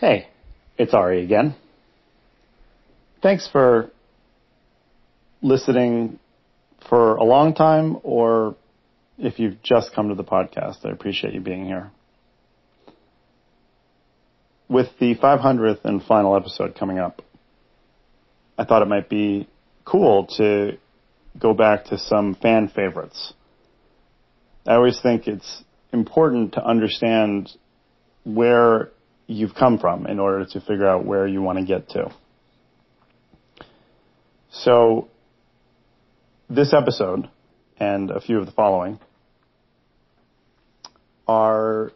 Hey, it's Ari again. Thanks for listening for a long time, or if you've just come to the podcast, I appreciate you being here. With the 500th and final episode coming up, I thought it might be cool to go back to some fan favorites. I always think it's important to understand where you've come from in order to figure out where you want to get to. So, this episode and a few of the following are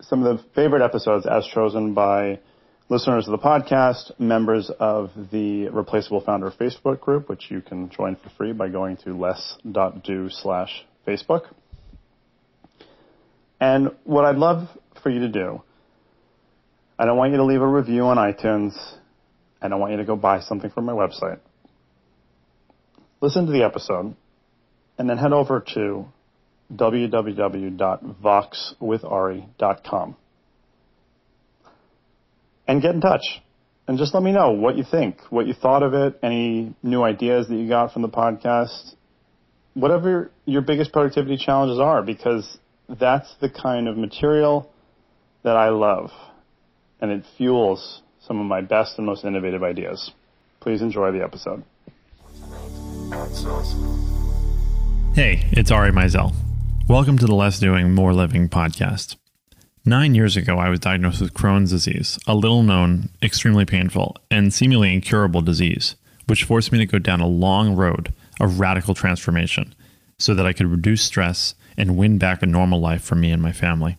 some of the favorite episodes as chosen by listeners of the podcast, members of the Replaceable Founder Facebook group, which you can join for free by going to less.do slash Facebook. And what I'd love for you to do, I don't want you to leave a review on iTunes. I don't want you to go buy something from my website. Listen to the episode and then head over to www.voxwithari.com and get in touch and just let me know what you think, what you thought of it, any new ideas that you got from the podcast, whatever your biggest productivity challenges are, because that's the kind of material that I love and it fuels some of my best and most innovative ideas. Please enjoy the episode. Hey, it's Ari Meisel. Welcome to the Less Doing, More Living podcast. Nine years ago, I was diagnosed with Crohn's disease, a little known, extremely painful, and seemingly incurable disease, which forced me to go down a long road of radical transformation so that I could reduce stress and win back a normal life for me and my family.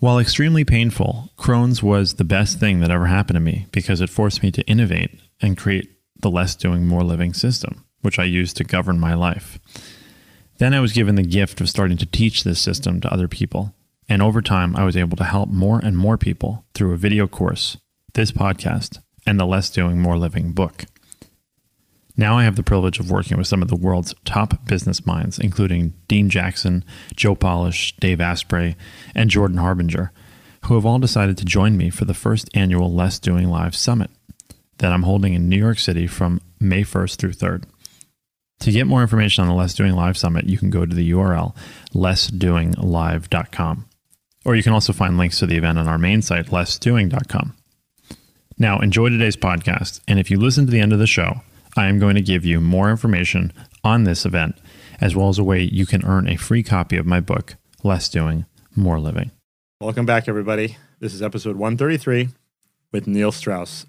While extremely painful, Crohn's was the best thing that ever happened to me because it forced me to innovate and create the less doing, more living system, which I used to govern my life. Then I was given the gift of starting to teach this system to other people. And over time, I was able to help more and more people through a video course, this podcast, and the Less Doing, More Living book. Now I have the privilege of working with some of the world's top business minds, including Dean Jackson, Joe Polish, Dave Asprey, and Jordan Harbinger, who have all decided to join me for the first annual Less Doing Live Summit that I'm holding in New York City from May 1st through 3rd. To get more information on the Less Doing Live Summit, you can go to the URL lessdoinglive.com. Or you can also find links to the event on our main site, lessdoing.com. Now, enjoy today's podcast, and if you listen to the end of the show, I am going to give you more information on this event, as well as a way you can earn a free copy of my book, Less Doing, More Living. Welcome back, everybody. This is episode 133 with Neil Strauss.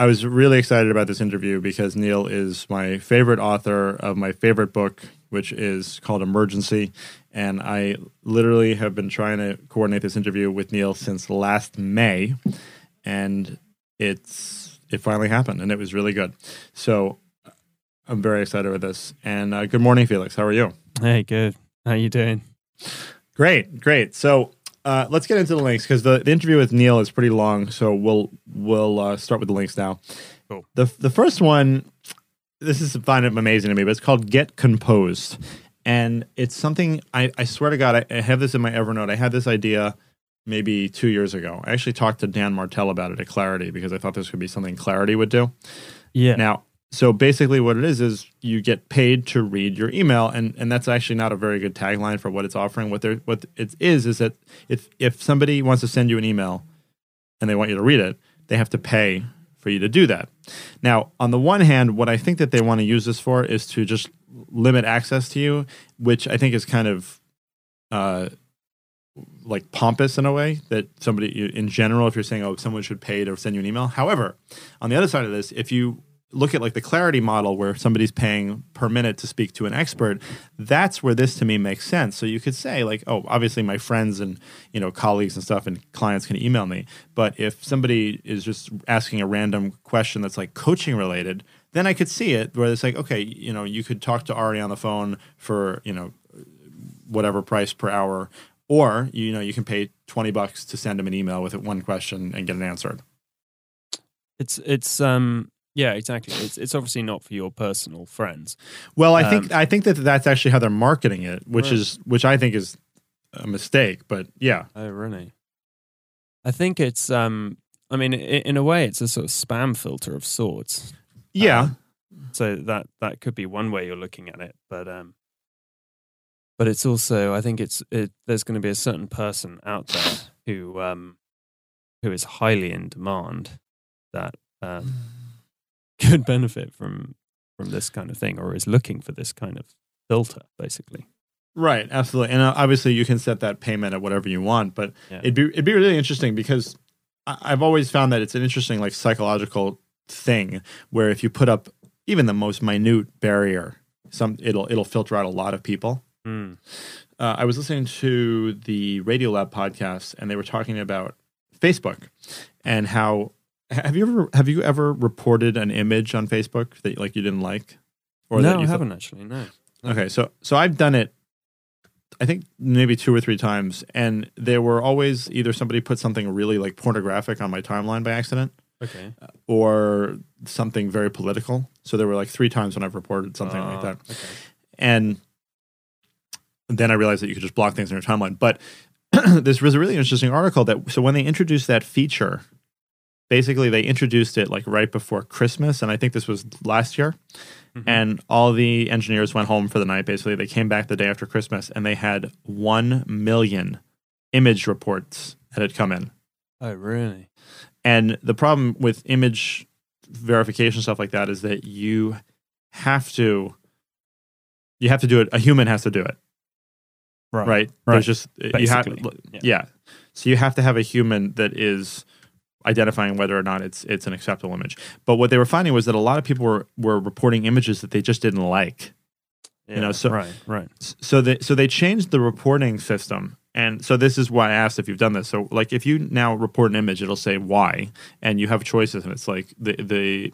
I was really excited about this interview because Neil is my favorite author of my favorite book, which is called Emergency. And I literally have been trying to coordinate this interview with Neil since last May. And it's it finally happened and it was really good. So I'm very excited with this. And uh, good morning, Felix. How are you? Hey, good. How you doing? Great, great. So uh, let's get into the links because the, the interview with Neil is pretty long. So we'll we'll uh, start with the links now. Cool. The the first one, this is find it amazing to me, but it's called Get Composed, and it's something I, I swear to God I, I have this in my Evernote. I had this idea maybe two years ago. I actually talked to Dan Martell about it at Clarity because I thought this could be something Clarity would do. Yeah. Now, so basically, what it is is you get paid to read your email, and and that's actually not a very good tagline for what it's offering. What they what it is is that if if somebody wants to send you an email and they want you to read it, they have to pay for you to do that. Now, on the one hand, what I think that they want to use this for is to just limit access to you, which I think is kind of uh, like pompous in a way that somebody in general if you're saying oh someone should pay to send you an email. However on the other side of this if you look at like the clarity model where somebody's paying per minute to speak to an expert that's where this to me makes sense. So you could say like oh obviously my friends and you know colleagues and stuff and clients can email me. But if somebody is just asking a random question that's like coaching related then i could see it where it's like okay you know you could talk to ari on the phone for you know whatever price per hour or you know you can pay 20 bucks to send them an email with one question and get it answered it's it's um yeah exactly it's it's obviously not for your personal friends well i um, think i think that that's actually how they're marketing it which right. is which i think is a mistake but yeah oh really I think it's um I mean i- in a way it's a sort of spam filter of sorts. Yeah. Um, so that that could be one way you're looking at it, but um but it's also I think it's it, there's going to be a certain person out there who um who is highly in demand that um could benefit from from this kind of thing or is looking for this kind of filter basically. Right, absolutely, and uh, obviously you can set that payment at whatever you want. But Yeah. it'd be it'd be really interesting because I've always found that it's an interesting like psychological thing where if you put up even the most minute barrier, some it'll it'll filter out a lot of people. Mm. Uh, I was listening to the Radiolab podcast, and they were talking about Facebook and how have you ever have you ever reported an image on Facebook that like you didn't like, no, that I you thought- haven't actually. No. Okay, so so I've done it. I think maybe two or three times, and there were always either somebody put something really like pornographic on my timeline by accident, Okay. or something very political. So there were like three times when I've reported something like Ah, that, Okay. and then I realized that you could just block things in your timeline. But this was a really interesting article that so when they introduced that feature, basically they introduced it like right before Christmas, and I think this was last year Mhm. and all the engineers went home for the night basically they came back the day after christmas and they had 1 million image reports that had come in Oh, really? and the problem with image verification stuff like that is that you have to you have to do it a human has to do it right, Right. there's just you have yeah. yeah. so you have to have a human that is identifying whether or not it's it's an acceptable image but what they were finding was that a lot of people were were reporting images that they just didn't like Yeah. know, so- right, right. so they so they changed the reporting system and so this is why i asked if you've done this so like if you now report an image it'll say why and you have choices and it's like the the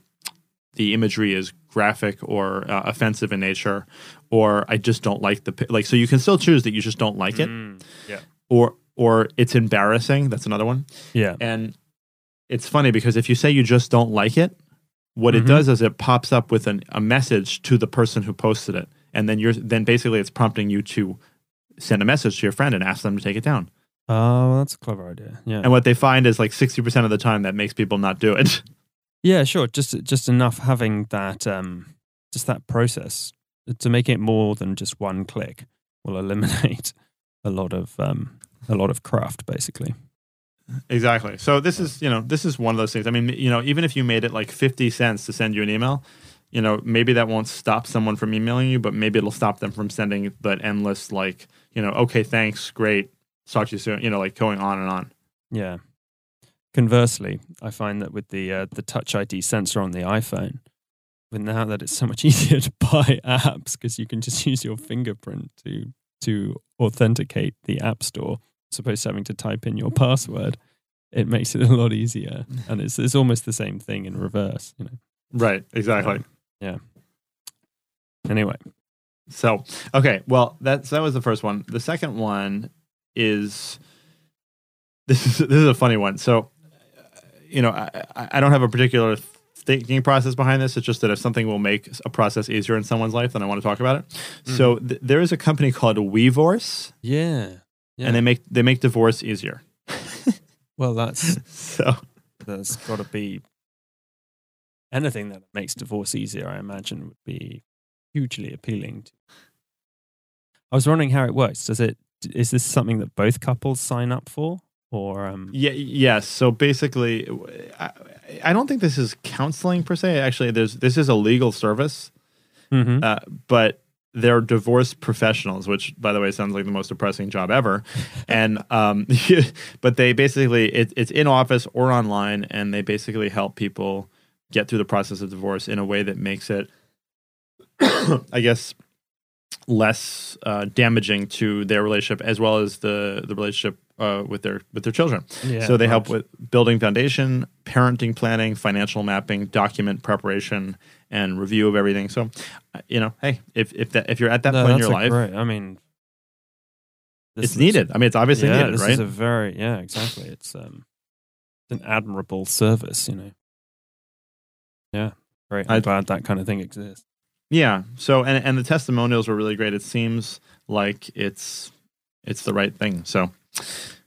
the imagery is graphic or uh, offensive in nature or i just don't like the like so you can still choose that you just don't like it Mm, yeah. or or it's embarrassing that's another one Yeah. and it's funny because if you say you just don't like it, what it Mhm. does is it pops up with an, a message to the person who posted it, and then you're then basically it's prompting you to send a message to your friend and ask them to take it down. Oh, that's a clever idea. Yeah. And what they find is like sixty percent of the time that makes people not do it. Yeah, sure. Just just enough having that um just that process to make it more than just one click will eliminate a lot of um a lot of craft basically. exactly. So this is you know this is one of those things. I mean you know even if you made it like fifty cents to send you an email. You know, maybe that won't stop someone from emailing you, but maybe it'll stop them from sending that endless, like, you know, okay, thanks, great, talk to you soon, you know, like going on and on. Yeah. Conversely, I find that with the uh, the Touch ID sensor on the iPhone, with now that it's so much easier to buy apps because you can just use your fingerprint to to authenticate the app store, as opposed to having to type in your password. It makes it a lot easier, and it's it's almost the same thing in reverse. You know. Right, exactly. Yeah. Anyway, So, okay, well, that's that was the first one. The second one is this is this is a funny one. So, you know, I, I I don't have a particular thinking process behind this. It's just that if something will make a process easier in someone's life, then I want to talk about it. Mm-hmm. So, th- there is a company called WeVorce, yeah, yeah. and they make they make divorce easier. well, that's So, there's got to be anything that makes divorce easier. I imagine would be hugely appealing. To. I was wondering how it works. Does it is this something that both couples sign up for, or um, yeah, yes. So basically, I, I don't think this is counseling per se. Actually, there's this is a legal service. mhm. uh, but they're divorce professionals, which, by the way, sounds like the most depressing job ever. and um, but they basically it, it's in office or online, and they basically help people get through the process of divorce in a way that makes it, I guess, less uh, damaging to their relationship as well as the the relationship uh, with their with their children. Yeah, so they help with building foundation, parenting planning, financial mapping, document preparation, and review of everything. So, uh, you know, hey, if if that if you're at that No, point in your life, great- I mean, this it's is- needed. I mean, it's obviously yeah, needed, this right? is a very yeah, exactly. It's um, it's an admirable service, you know. Yeah, great. I'm I- glad that kind of thing exists. yeah. So, and and the testimonials were really great. It seems like it's it's the right thing. So,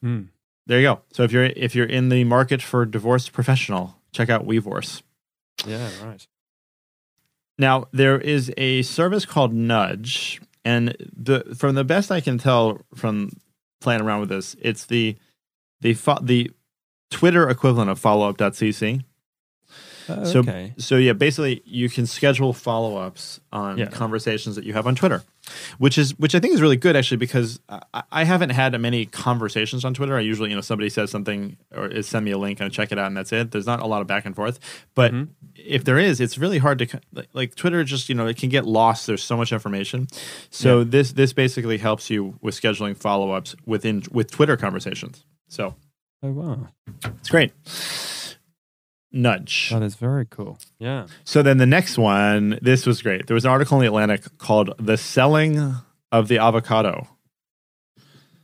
Hmm. there you go. So if you're if you're in the market for divorce professional, check out WeVorce. Yeah, right. Now there is a service called Nudge, and the from the best I can tell from playing around with this, it's the the fo- the Twitter equivalent of followup.cc. Oh, So- okay. So yeah, basically you can schedule follow-ups on Yeah. conversations that you have on Twitter, which is which I think is really good actually because I, I haven't had many conversations on Twitter. I usually you know somebody says something or is send me a link and I check it out and that's it. There's not a lot of back and forth, but Mhm. if there is, it's really hard to like, like Twitter. Just you know it can get lost. There's so much information. So this this basically helps you with scheduling follow-ups within with Twitter conversations. So Oh wow, it's great. Nudge. that is very cool. Yeah. So then the next one, this was great. There was an article in the Atlantic called "The Selling of the Avocado."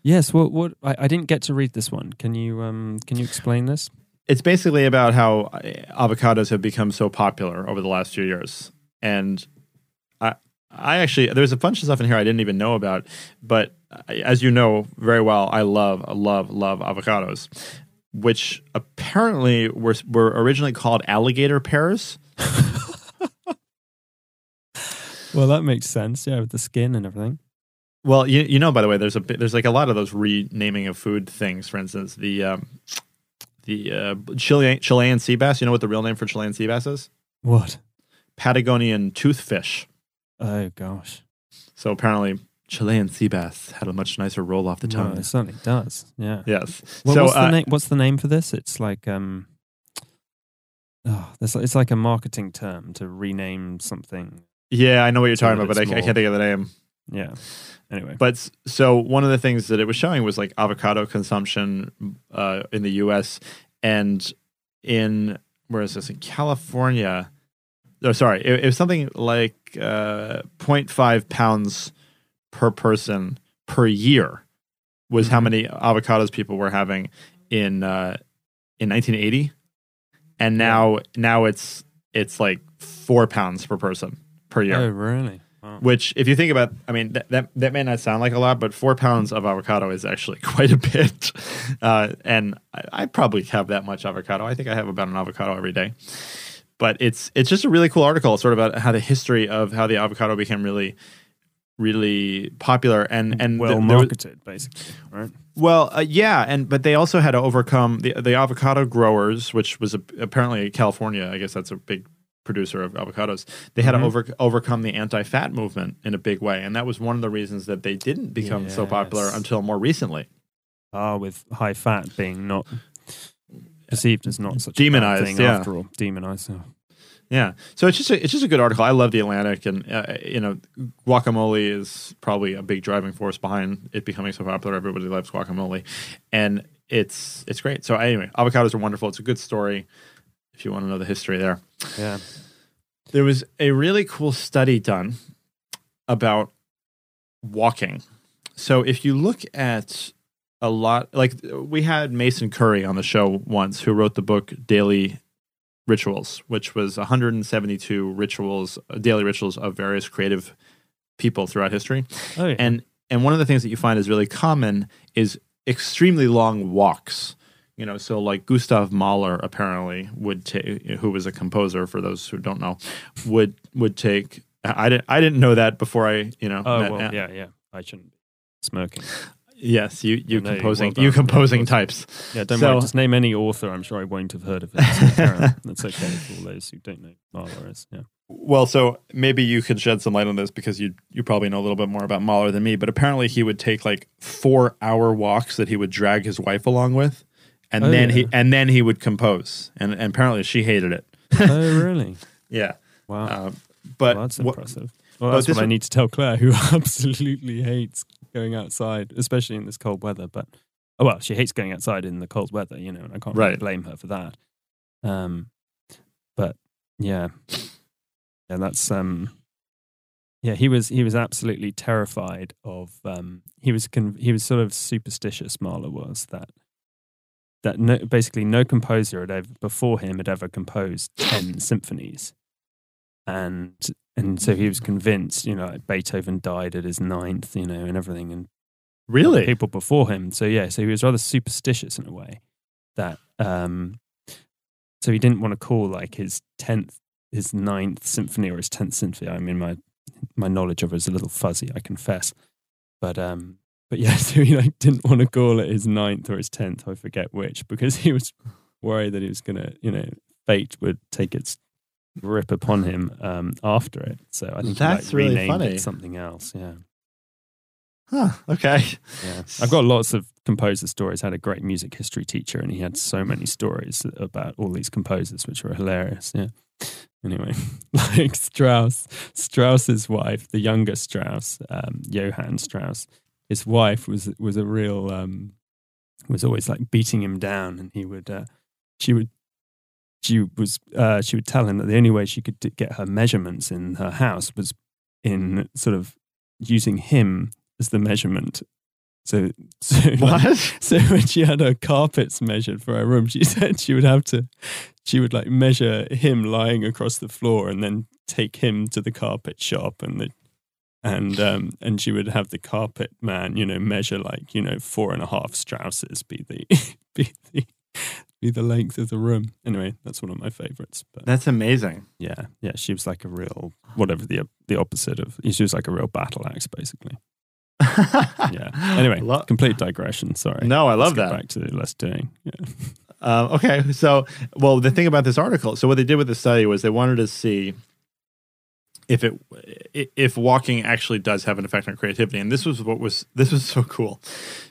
Yes. What? What? I, I didn't get to read this one. Can you um Can you explain this? It's basically about how uh, avocados have become so popular over the last few years, and I, I actually there's a bunch of stuff in here I didn't even know about, but as you know very well, I love, love, love avocados, which apparently were were originally called alligator pears. Well, that makes sense. Yeah, with the skin and everything. Well, you you know by the way, there's a there's like a lot of those renaming of food things. For instance, the um, the uh, Chilean Chilean sea bass. You know what the real name for Chilean sea bass is? What? Patagonian toothfish. Oh gosh. So apparently, Chilean sea bass had a much nicer roll off the No, tongue. it certainly does. Yeah. Yes. What, so what's the uh, name? What's the name for this? It's like um. Oh, there's, it's like a marketing term to rename something. yeah, I know what you're So talking about, but I, I can't think of the name. Yeah. Anyway. But so one of the things that it was showing was like avocado consumption uh, in the U.S. and in where is this in California? Oh, sorry, it, it was something like uh, 0.5 pounds per person per year was how Mhm. many avocados people were having in uh, in 1980, and now now it's it's like four pounds per person per year Oh really? Wow. which if you think about i mean that, that that may not sound like a lot but four pounds of avocado is actually quite a bit uh, and I, I probably have that much avocado i think i have about an avocado every day but it's it's just a really cool article sort of about how the history of how the avocado became really really popular and and well th- there was- marketed, basically, right? well, uh, yeah, and but they also had to overcome the the avocado growers, which was a, apparently California. I guess that's a big producer of avocados. They had Mhm. to over, overcome the anti-fat movement in a big way, and that was one of the reasons that they didn't become so popular until more recently. Ah, with high fat being not perceived as not such Demonized, a thing yeah. after all. Demonized. yeah. Yeah, so it's just a, it's just a good article. I love the Atlantic, and uh, you know, guacamole is probably a big driving force behind it becoming so popular. Everybody loves guacamole, and it's it's great. So anyway, avocados are wonderful. It's a good story if you want to know the history there. Yeah. There was a really cool study done about walking. So if you look at a lot, like we had Mason Currey on the show once, who wrote the book Daily Rituals, which was 172 rituals, uh, daily rituals of various creative people throughout history. Oh yeah. And and one of the things that you find is really common is extremely long walks. You know, so like Gustav Mahler apparently would take, who was a composer for those who don't know, would would take. I didn't I didn't know that before I you know. oh met- well, yeah, yeah. I shouldn't be smoking. Yes, you you composing well you. Yeah, composing types. Yeah, don't So- worry. Just name any author. I'm sure I won't have heard of it. So. That's okay for all those who don't know Mahler is. Yeah. Well, so maybe you could shed some light on this because you you probably know a little bit more about Mahler than me. But apparently, he would take like four hour walks that he would drag his wife along with, and Oh, then yeah. he and then he would compose. And, and apparently, she hated it. oh really? Yeah, Wow. uh, but well, that's impressive. Well, that's what I need to tell Claire, who absolutely hates going outside, especially in this cold weather. But oh well, she hates going outside in the cold weather, you know, and I can't really Right. blame her for that. Um, but yeah, yeah, that's um, yeah, he was he was absolutely terrified of um, he was con- he was sort of superstitious. Mahler was that that no, basically no composer had ever before him had ever composed ten symphonies, and and so he was convinced, you know, Beethoven died at his ninth, you know, and everything, and Really? people before him. So yeah, so he was rather superstitious in a way that um so he didn't want to call like his tenth his ninth symphony or his tenth symphony. I mean my my knowledge of it is a little fuzzy, I confess. But um but yeah, so he like didn't want to call it his ninth or his tenth, I forget which, because he was worried that he was gonna, you know, fate would take its grip upon him um after it. So I think That's he like really funny. it something else. Yeah. Huh. Okay. Yeah, I've got lots of composer stories. I had a great music history teacher, and he had so many stories about all these composers, which were hilarious. Yeah. Anyway, like Strauss, Strauss's wife, the younger Strauss, um, Johann Strauss, his wife was was a real um, was always like beating him down, and he would uh, she would she was uh, she would tell him that the only way she could d- get her measurements in her house was in sort of using him as the measurement. So, so like, so when she had her carpets measured for her room, she said she would have to, she would like measure him lying across the floor and then take him to the carpet shop and the, and um and she would have the carpet man, you know, measure like you know four and a half Strausses be the be the be the length of the room. Anyway, that's one of my favorites. But That's amazing. yeah, yeah, she was like a real whatever the the opposite of. She was like a real battle axe, basically. Yeah. Anyway, Lo- complete digression. Sorry. no, I love Let's get that. Back to less doing. Yeah. Um, okay, so well, the thing about this article, so what they did with the study was they wanted to see if it i- if walking actually does have an effect on creativity, and this was what was this was so cool.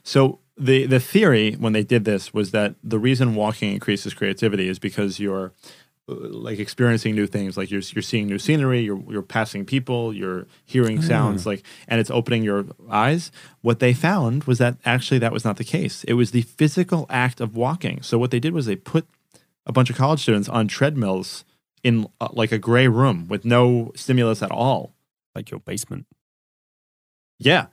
So the the theory when they did this was that the reason walking increases creativity is because you're uh, like experiencing new things. Like you're you're seeing new scenery you're you're passing people you're hearing sounds like and it's opening your eyes. What they found was that actually that was not the case. It was the physical act of walking. So what they did was they put a bunch of college students on treadmills in uh, like a gray room with no stimulus at all. Like your basement. yeah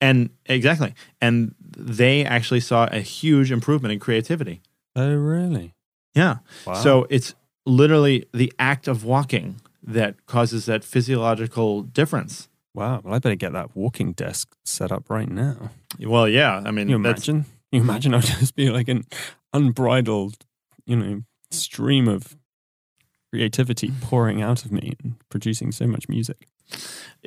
and exactly and they actually saw a huge improvement in creativity Oh, really? yeah Wow. So it's literally the act of walking that causes that physiological difference. wow. Well, I better get that walking desk set up right now. Well, yeah, I mean, Can you imagine? Can you imagine I'd just be like an unbridled, you know, stream of creativity pouring out of me and producing so much music.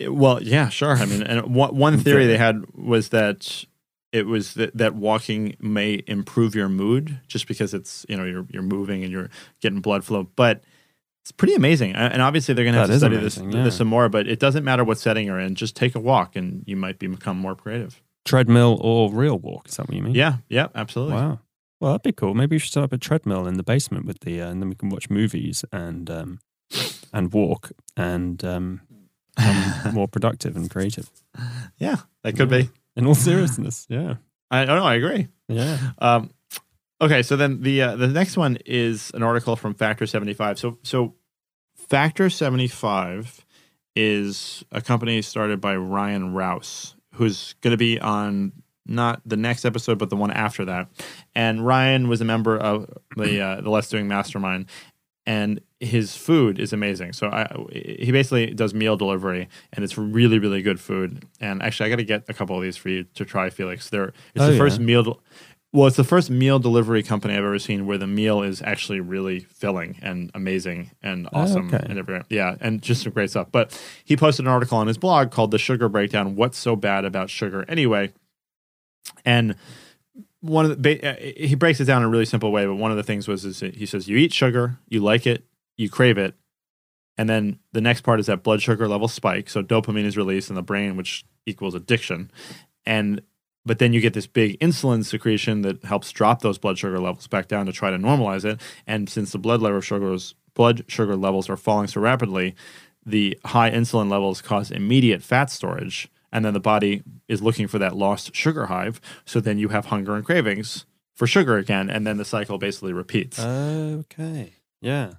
Well, yeah, sure. I mean, and one, theory they had was that it was that, that walking may improve your mood just because it's you know you're you're moving and you're getting blood flow, but it's pretty amazing. And obviously, they're going to have That to study amazing, this, yeah. this some more. But it doesn't matter what setting you're in; just take a walk, and you might be, become more creative. Treadmill or real walk? Is that what you mean? Yeah, yeah, absolutely. Wow. Well, that'd be cool. Maybe we should set up a treadmill in the basement with the, uh, and then we can watch movies and um, and walk and um, become more productive and creative. Yeah, that could be. In all seriousness, yeah, I don't know. I agree. yeah. Um, okay, so then the uh, the next one is an article from Factor seventy five. So so Factor seventy five is a company started by Ryan Rouse, who's going to be on not the next episode, but the one after that. And Ryan was a member of the uh, the Less Doing Mastermind, and his food is amazing. So I, he basically does meal delivery, and it's really really good food. And actually, I got to get a couple of these for you to try, Felix. They're it's Oh, the yeah. first meal. del- well, it's the first meal delivery company I've ever seen where the meal is actually really filling and amazing and oh, awesome Oh, okay. and everything. Yeah, and just some great stuff. But he posted an article on his blog called "The Sugar Breakdown: What's So Bad About Sugar Anyway," and one of the uh, he breaks it down in a really simple way. But one of the things was is he says you eat sugar, you like it, you crave it, and then the next part is that blood sugar level spike, so dopamine is released in the brain, which equals addiction, and but then you get this big insulin secretion that helps drop those blood sugar levels back down to try to normalize it. And since the blood level sugars blood sugar levels are falling so rapidly, the high insulin levels cause immediate fat storage, and then the body is looking for that lost sugar hive. So then you have hunger and cravings for sugar again, and then the cycle basically repeats. Okay. Yeah.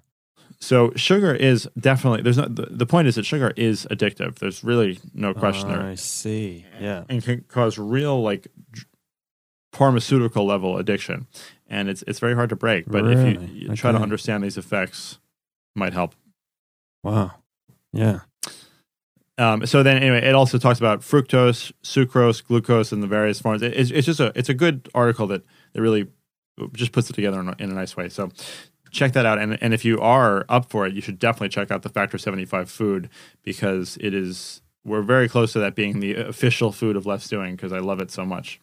so sugar is definitely there's no the, the point is that sugar is addictive. There's really no oh, question there I see. Yeah. and can cause real like pharmaceutical level addiction and it's it's very hard to break but if Really? you, you try to understand these effects might help Wow. Yeah. Um, so then, anyway, it also talks about fructose, sucrose, glucose, and the various forms. It- it's, it's just a it's a good article that that really just puts it together in a, in a nice way. So check that out. And and if you are up for it, you should definitely check out the Factor seventy five food because it is we're very close to that being the official food of Less Doing because I love it so much.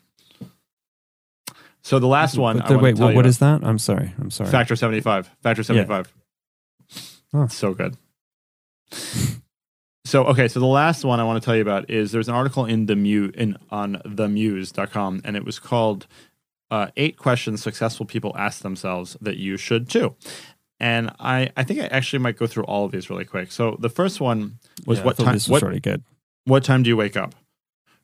So the last one, the- wait, what, what about- that? I'm sorry. I'm sorry. Factor 75. Factor 75. Huh. It's so good. So okay, so the last one I want to tell you about is there's an article in the Muse in on themuse.com and it was called uh, eight questions successful people ask themselves that you should too. And I, I think I actually might go through all of these really quick. So the first one was Yeah, what time This was what, good. what time do you wake up?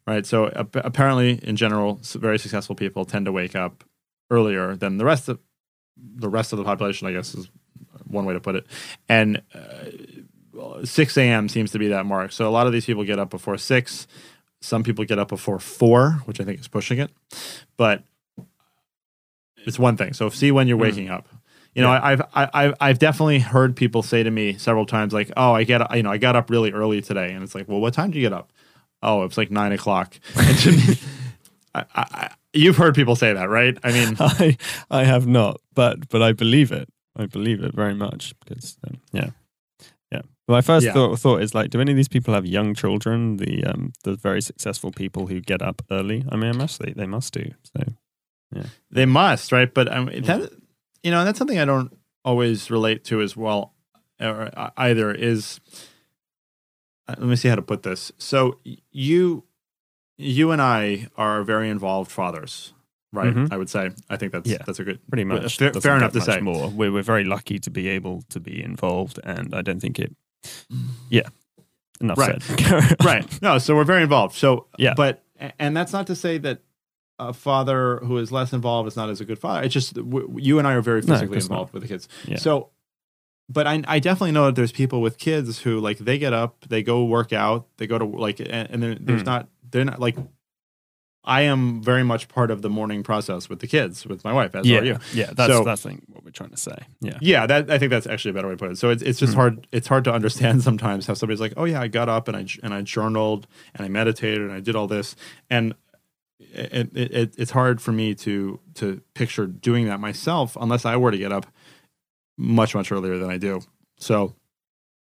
Right. So ap- apparently, in general, very successful people tend to wake up earlier than the rest of the rest of the population. I guess is one way to put it. And uh, six a.m. seems to be that mark. So a lot of these people get up before six. Some people get up before four, which I think is pushing it. But it's one thing. So see when you're Hmm. waking up. You know, I, I've I've I've definitely heard people say to me several times, like, "Oh, I get you know I got up really early today," and it's like, "Well, what time did you get up?" Oh, it's like nine o'clock. And to me, I, I, you've heard people say that, right? I mean, I I have not, but but I believe it. I believe it very much because um, yeah, yeah. My first Yeah. thought thought is like, do any of these people have young children? The um the very successful people who get up early. I mean, I must they, they must do so. they must, right? But um, that you know that's something I don't always relate to as well, or uh, either is. uh, Let me see how to put this. So you, you and I are very involved fathers, right? Mhm. I would say. I think that's Yeah. that's a good, Pretty much. fair- fair enough to say. More. We're we're very lucky to be able to be involved, and I don't think it. Yeah. Enough Right. said. Right? No, so we're very involved. So Yeah. but and that's not to say that a father who is less involved is not as a good father. It's just w- you and I are very No, physically not. involved with the kids. Yeah. So, but I I definitely know that there's people with kids who like they get up, they go work out, they go to like, and, and there- there's Mm. not they're not like. I am very much part of the morning process with the kids, with my wife, as yeah. are you. Yeah. That's So- that's what we're trying to say. Yeah. Yeah, that I think that's actually a better way to put it. So it's it's just Mhm. hard it's hard to understand sometimes how somebody's like, oh yeah, I got up and I and I journaled and I meditated and I did all this, and it, it, it it's hard for me to to picture doing that myself unless I were to get up much much earlier than I do. So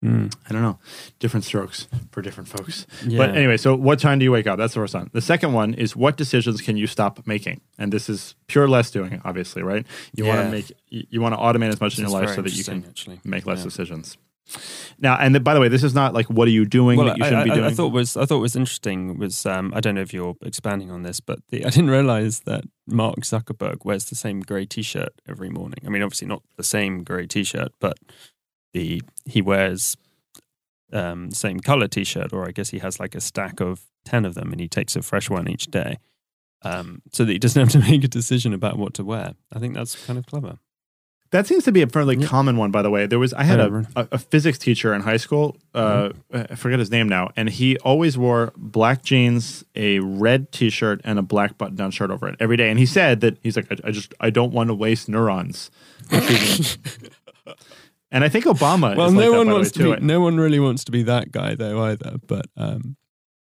Mm. I don't know, different strokes for different folks. yeah. But anyway, so what time do you wake up? That's the first one. The second one is what decisions can you stop making? And this is pure less doing, obviously, right? You want to make you, you want to automate as much in your life so that you can actually. make less Yeah. decisions. Now, and th- by the way, this is not like what are you doing Well, that you I, shouldn't I, be doing. I thought was I thought was interesting was um, I don't know if you're expanding on this, but the, I didn't realize that Mark Zuckerberg wears the same grey T-shirt every morning. I mean, obviously not the same grey T-shirt, but the he wears um, same color T-shirt, or I guess he has like a stack of ten of them, and he takes a fresh one each day, um, so that he doesn't have to make a decision about what to wear. I think that's kind of clever. that seems to be a fairly Yeah. common one, by the way. There was I had a, a, a physics teacher in high school. Uh, I forget his name now, and he always wore black jeans, a red T-shirt, and a black button-down shirt over it every day. And he said that he's like, I, I just I don't want to waste neurons. and I think Obama. well, is like no that, one wants way, to be. No one really wants to be that guy though either. But um,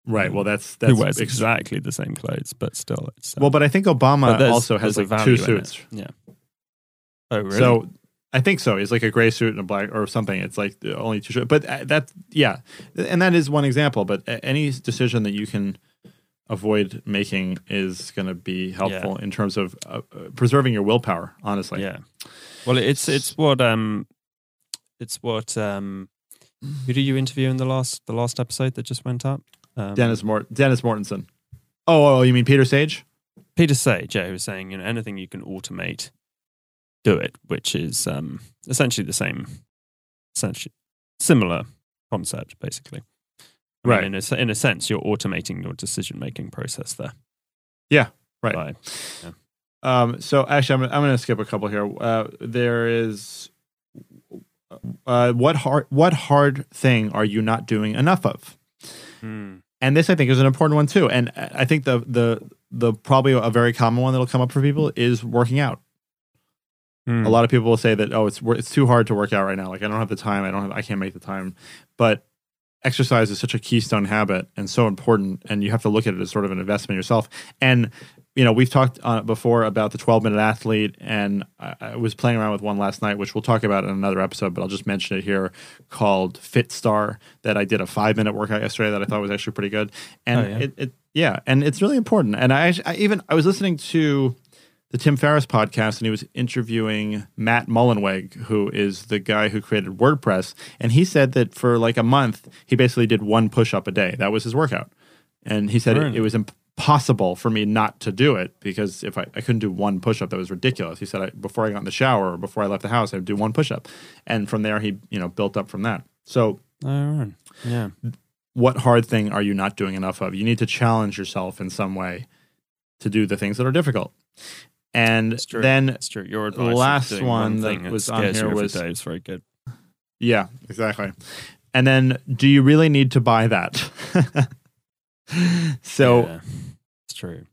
Right. Well, that's that's who wears ex- exactly the same clothes, but still, it's uh, Well, but I think Obama also has like two value in it. suits. Yeah. Oh, really? So I think so. He's like a gray suit and a black or something. It's like the only two. But uh, that, yeah, and that is one example. But a- any decision that you can avoid making is going to be helpful in terms of uh, uh, preserving your willpower. Honestly, yeah. Well, it's it's what um, it's what um, who did you interview in the last the last episode that just went up? Um, Dennis Mort Dennis Mortensen. Oh, oh, you mean Peter Sage? Peter Sage, yeah, who was saying you know anything you can automate, do it, which is um essentially the same, essentially similar concept, basically. I mean, Right. in a, in a sense, you're automating your decision making process there. Yeah, right. By- Um, so actually, I'm, I'm going to skip a couple here. Uh, there is uh, what hard what hard thing are you not doing enough of? Hmm. And this, I think, is an important one too. And I think the the the probably a very common one that'll come up for people is working out. Hmm. A lot of people will say that oh, it's it's too hard to work out right now. Like I don't have the time. I don't have. I can't make the time. But exercise is such a keystone habit and so important, and you have to look at it as sort of an investment yourself. And you know, we've talked uh, before about the 12 minute athlete, and I, I, was playing around with one last night, which we'll talk about in another episode, but I'll just mention it here called FitStar that I did a five minute workout yesterday that I thought was actually pretty good. And oh, yeah. It, it, yeah, and it's really important. And I, I even, I was listening to the Tim Ferriss podcast, and he was interviewing Matt Mullenweg, who is the guy who created WordPress. And he said that for like a month, he basically did one push up a day. That was his workout. And he said it, it, was impossible for me not to do it because if I, I couldn't do one push up, that was ridiculous. He said I, before I got in the shower or before I left the house, I'd do one push up. And from there, he you know built up from that. So, yeah. What hard thing are you not doing enough of? You need to challenge yourself in some way to do the things that are difficult. And it's then it's true. Your the last one, one that was on here was it's very good. Yeah, exactly. And then, do you really need to buy that? so, yeah, it's true.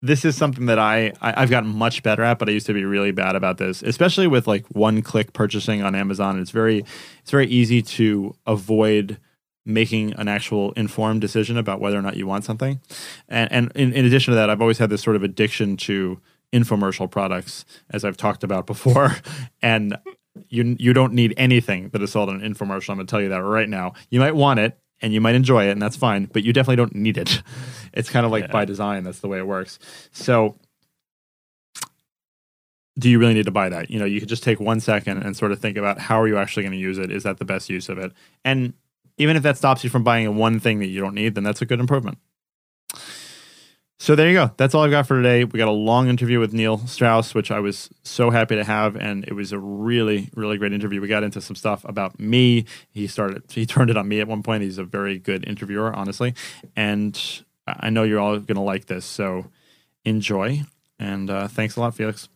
This is something that I, I have gotten much better at, but I used to be really bad about this, especially with like one click purchasing on Amazon. It's very it's very easy to avoid making an actual informed decision about whether or not you want something. And, and in, in addition to that, I've always had this sort of addiction to infomercial products, as I've talked about before. and you you don't need anything that is sold on an infomercial. I'm going to tell you that right now. You might want it and you might enjoy it, and that's fine, but you definitely don't need it. It's kind of like yeah. by design. That's the way it works. So. Do you really need to buy that? You know, you could just take one second and sort of think about how are you actually going to use it? Is that the best use of it? And even if that stops you from buying one thing that you don't need, then that's a good improvement. So there you go. That's all I've got for today. We got a long interview with Neil Strauss, which I was so happy to have, and it was a really, really great interview. We got into some stuff about me. He started, he turned it on me at one point. He's a very good interviewer, honestly, and I know you're all going to like this. So enjoy, and uh, thanks a lot, Felix.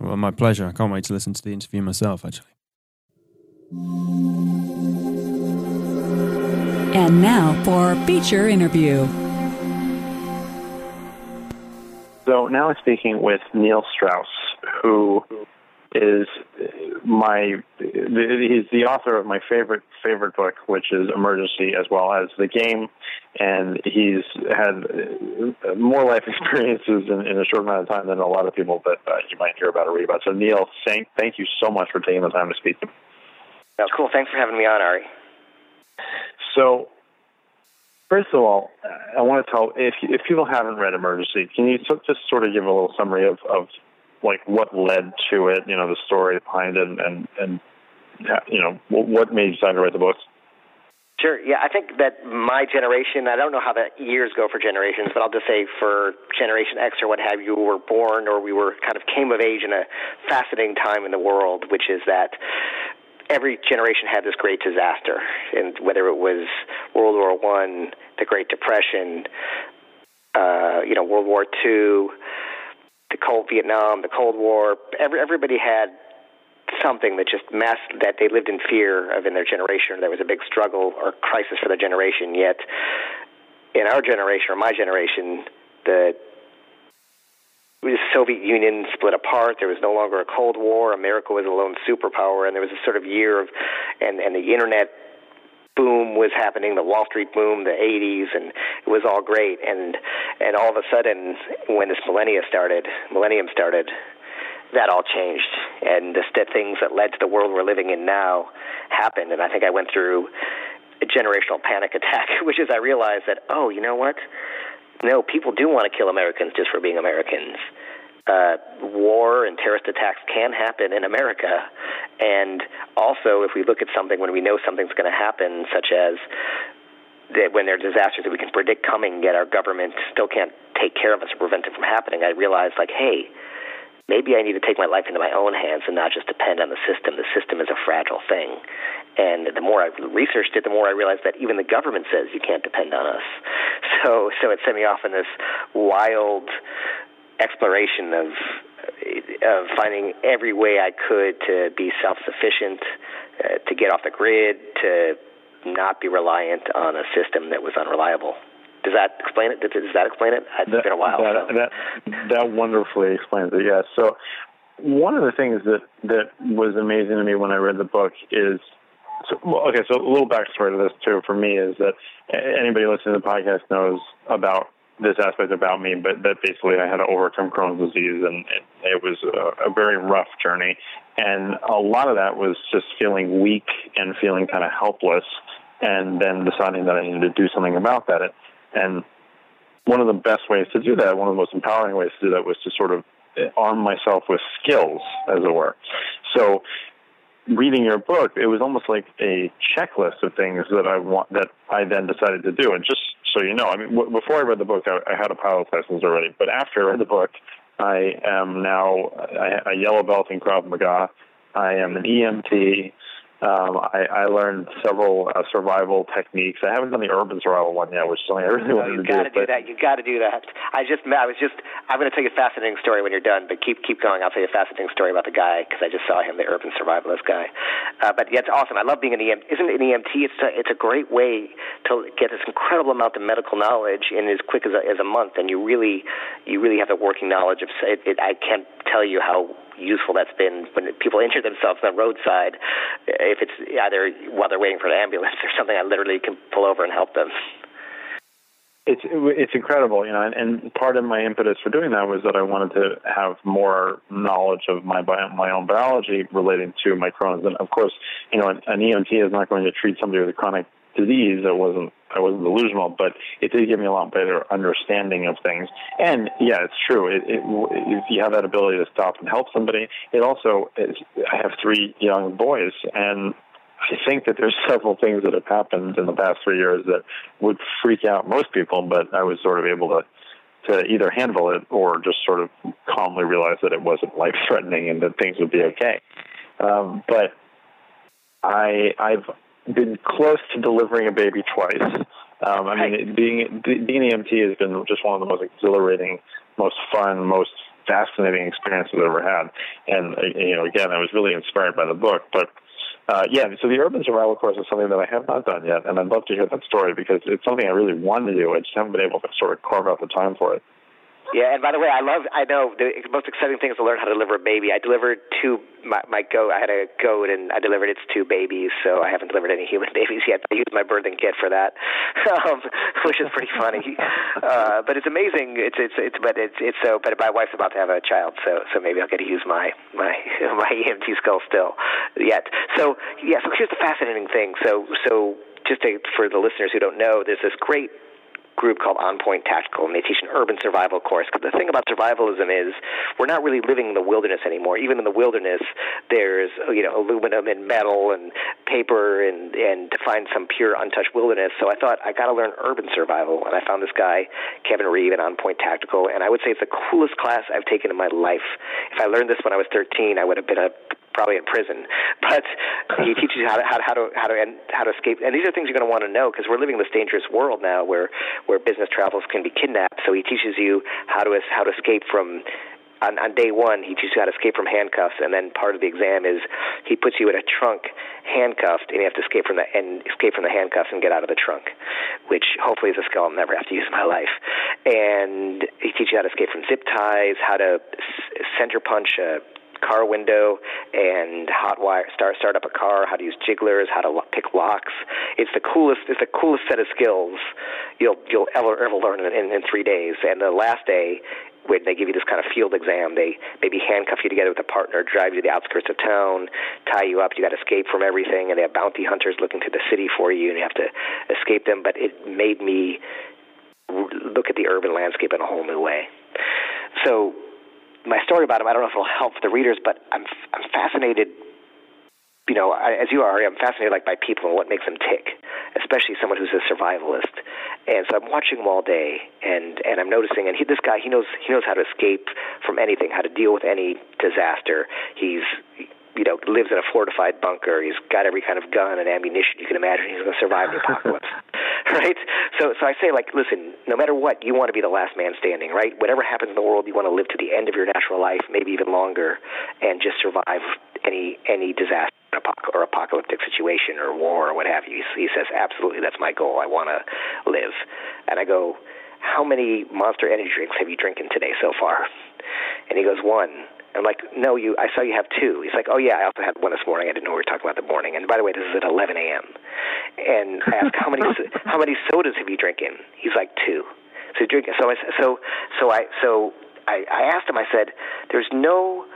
Well, my pleasure. I can't wait to listen to the interview myself. Actually. And now for feature interview. So now I'm speaking with Neil Strauss, who is my he's the author of my favorite favorite book, which is Emergency, as well as the game, and he's had more life experiences in, in a short amount of time than a lot of people that uh, you might hear about or read about. So Neil, thank thank you so much for taking the time to speak. To me. That's cool. Thanks for having me on, Ari. So First of all, I want to tell if if people haven't read Emergency, can you just sort of give a little summary of, of like what led to it, you know, the story behind it, and and you know what made you decide to write the book? Sure. Yeah, I think that my generation, I don't know how the years go for generations, but I'll just say for Generation X or what have you, were born or we were kind of came of age in a fascinating time in the world, which is that every generation had this great disaster, and whether it was World War One, the Great Depression, uh, you know, World War Two, the Cold Vietnam, the Cold War. Every, everybody had something that just mass that they lived in fear of in their generation. There was a big struggle or crisis for their generation. Yet, in our generation or my generation, the the Soviet Union split apart. There was no longer a Cold War. America was a lone superpower, and there was a sort of year of, and and the internet boom was happening, the Wall Street boom, the 80s, and it was all great. And and all of a sudden, when this millennia started, millennium started, that all changed, and the st- things that led to the world we're living in now happened. And I think I went through a generational panic attack, which is I realized that oh, you know what no, people do want to kill Americans just for being Americans. Uh, war and terrorist attacks can happen in America. And also, if we look at something when we know something's going to happen, such as that when there are disasters that we can predict coming, yet our government still can't take care of us or prevent it from happening, I realized, like, hey, maybe I need to take my life into my own hands and not just depend on the system. The system is a fragile thing. And the more I researched it, the more I realized that even the government says you can't depend on us. So, so it sent me off in this wild exploration of of finding every way I could to be self-sufficient, uh, to get off the grid, to not be reliant on a system that was unreliable. Does that explain it? Does that explain it? It's that, been a while. That, so. that, that wonderfully explains it. Yes. So one of the things that that was amazing to me when I read the book is So, well, okay, so a little backstory to this too for me is that anybody listening to the podcast knows about this aspect about me, but that basically I had to overcome Crohn's disease, and it, it was a, a very rough journey. And a lot of that was just feeling weak and feeling kind of helpless, and then deciding that I needed to do something about that. And one of the best ways to do that, one of the most empowering ways to do that, was to sort of arm myself with skills, as it were. So reading your book, it was almost like a checklist of things that I want that I then decided to do. And just so you know, I mean, w- before I read the book, I, I had a pilot license already. But after I read the book, I am now a, a yellow belt in Krav Maga. I am an EMT. Um, I, I learned several uh, survival techniques. I haven't done the urban survival one yet, which is something I really no, wanted to do. you gotta do. do that. You got to do that. I just, I was just, I'm going to tell you a fascinating story when you're done, but keep keep going. I'll tell you a fascinating story about the guy because I just saw him, the urban survivalist guy. Uh, but yeah, it's awesome. I love being an EMT. Isn't an EMT? It's a, it's a great way to get this incredible amount of medical knowledge in as quick as a, as a month, and you really, you really have the working knowledge of. It, it, I can't tell you how useful that's been when people injure themselves on the roadside. If it's either while they're waiting for an ambulance or something, I literally can pull over and help them. It's it's incredible, you know, and, and part of my impetus for doing that was that I wanted to have more knowledge of my bio, my own biology relating to my Crohn's, and of course, you know, an, an EMT is not going to treat somebody with a chronic disease. I wasn't I wasn't delusional, but it did give me a lot better understanding of things. And yeah, it's true. It, it, if you have that ability to stop and help somebody, it also is, I have three young boys, and I think that there's several things that have happened in the past three years that would freak out most people, but I was sort of able to to either handle it or just sort of calmly realize that it wasn't life threatening and that things would be okay. Um, but I I've been close to delivering a baby twice. Um, I mean, it, being being an EMT has been just one of the most exhilarating, most fun, most fascinating experiences I've ever had. And uh, you know, again, I was really inspired by the book. But uh, yeah, so the urban survival course is something that I have not done yet, and I'd love to hear that story because it's something I really want to do. I just haven't been able to sort of carve out the time for it. Yeah, and by the way, I love. I know the most exciting thing is to learn how to deliver a baby. I delivered two. My, my goat. I had a goat, and I delivered its two babies. So I haven't delivered any human babies yet. I used my birthing kit for that, um, which is pretty funny. Uh, but it's amazing. It's it's it's. But it's it's so. But my wife's about to have a child, so so maybe I'll get to use my my my EMT skull still yet. So yeah. So here's the fascinating thing. So so just to, for the listeners who don't know, there's this great group called On Point Tactical, and they teach an urban survival course. Because the thing about survivalism is we're not really living in the wilderness anymore. Even in the wilderness, there's you know aluminum and metal and paper, and and to find some pure untouched wilderness. So I thought I got to learn urban survival, and I found this guy Kevin Reeve at On Point Tactical, and I would say it's the coolest class I've taken in my life. If I learned this when I was 13, I would have been a probably in prison. But he teaches you how to how to how to how to, and how to escape. And these are things you're going to want to know because we're living in this dangerous world now, where where business travels can be kidnapped. So he teaches you how to how to escape from on, on day one, he teaches you how to escape from handcuffs, and then part of the exam is he puts you in a trunk, handcuffed, and you have to escape from the and escape from the handcuffs and get out of the trunk, which hopefully is a skill I'll never have to use in my life. And he teaches you how to escape from zip ties, how to center punch a car window and hot wire start start up a car how to use jigglers how to pick locks. It's the coolest it's the coolest set of skills you'll you'll ever ever learn in, in, in three days. And the last day when they give you this kind of field exam they maybe handcuff you together with a partner drive you to the outskirts of town tie you up. You got to escape from everything and they have bounty hunters looking through the city for you and you have to escape them. But it made me look at the urban landscape in a whole new way. So my story about him, I don't know if it'll help the readers, but I'm I'm fascinated. You know, I, as you are, I'm fascinated like by people and what makes them tick, especially someone who's a survivalist. And so I'm watching him all day, and and I'm noticing, and he, this guy, he knows he knows how to escape from anything, how to deal with any disaster. He's you know, lives in a fortified bunker. He's got every kind of gun and ammunition you can imagine. He's going to survive the apocalypse, right? So, so I say, like, listen, no matter what, you want to be the last man standing, right? Whatever happens in the world, you want to live to the end of your natural life, maybe even longer, and just survive any any disaster or apocalyptic situation or war or what have you. He says, absolutely, that's my goal. I want to live. And I go, how many Monster Energy drinks have you drinking today so far? And he goes, one. I'm like, no, you. I saw you have two. He's like, oh yeah, I also had one this morning. I didn't know we were talking about the morning. And by the way, this is at 11 a.m. And I asked, how many how many sodas have you drinking? He's like two. So drinking. So I so so I so I, I asked him. I said, there's no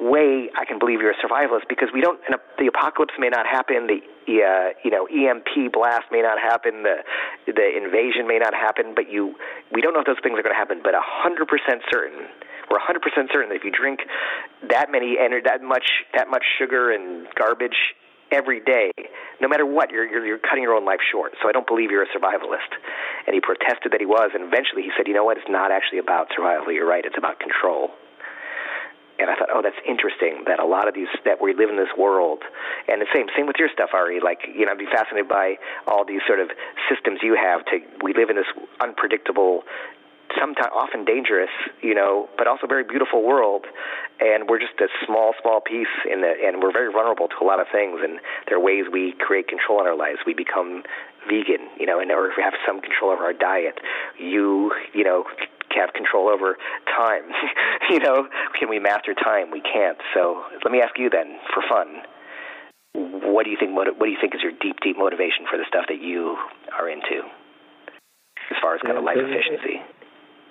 way I can believe you're a survivalist because we don't. The apocalypse may not happen. The uh, you know EMP blast may not happen. The the invasion may not happen. But you, we don't know if those things are going to happen. But a hundred percent certain, we're hundred percent certain that if you drink that many that much that much sugar and garbage every day, no matter what, you're, you're you're cutting your own life short. So I don't believe you're a survivalist. And he protested that he was, and eventually he said, you know what? It's not actually about survival. You're right. It's about control and I thought, oh, that's interesting that a lot of these that we live in this world, and the same same with your stuff, Ari. Like you know, I'd be fascinated by all these sort of systems you have. To we live in this unpredictable, sometimes often dangerous, you know, but also very beautiful world, and we're just a small, small piece in the, and we're very vulnerable to a lot of things. And there are ways we create control in our lives. We become vegan, you know, and or if we have some control over our diet, you, you know, have control over time. you know, can we master time? We can't. So let me ask you then, for fun, what do you think? What do you think is your deep, deep motivation for the stuff that you are into, as far as kind of life efficiency?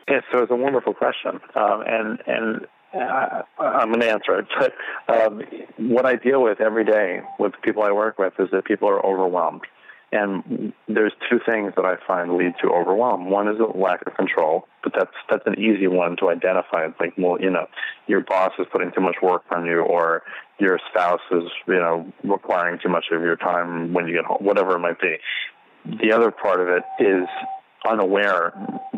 Yeah, so it's a wonderful question, um, and and I, I'm going to answer it. But um, what I deal with every day with the people I work with is that people are overwhelmed. And there's two things that I find lead to overwhelm. One is a lack of control, but that's that's an easy one to identify. It's like, well, you know, your boss is putting too much work on you, or your spouse is, you know, requiring too much of your time when you get home, whatever it might be. The other part of it is unaware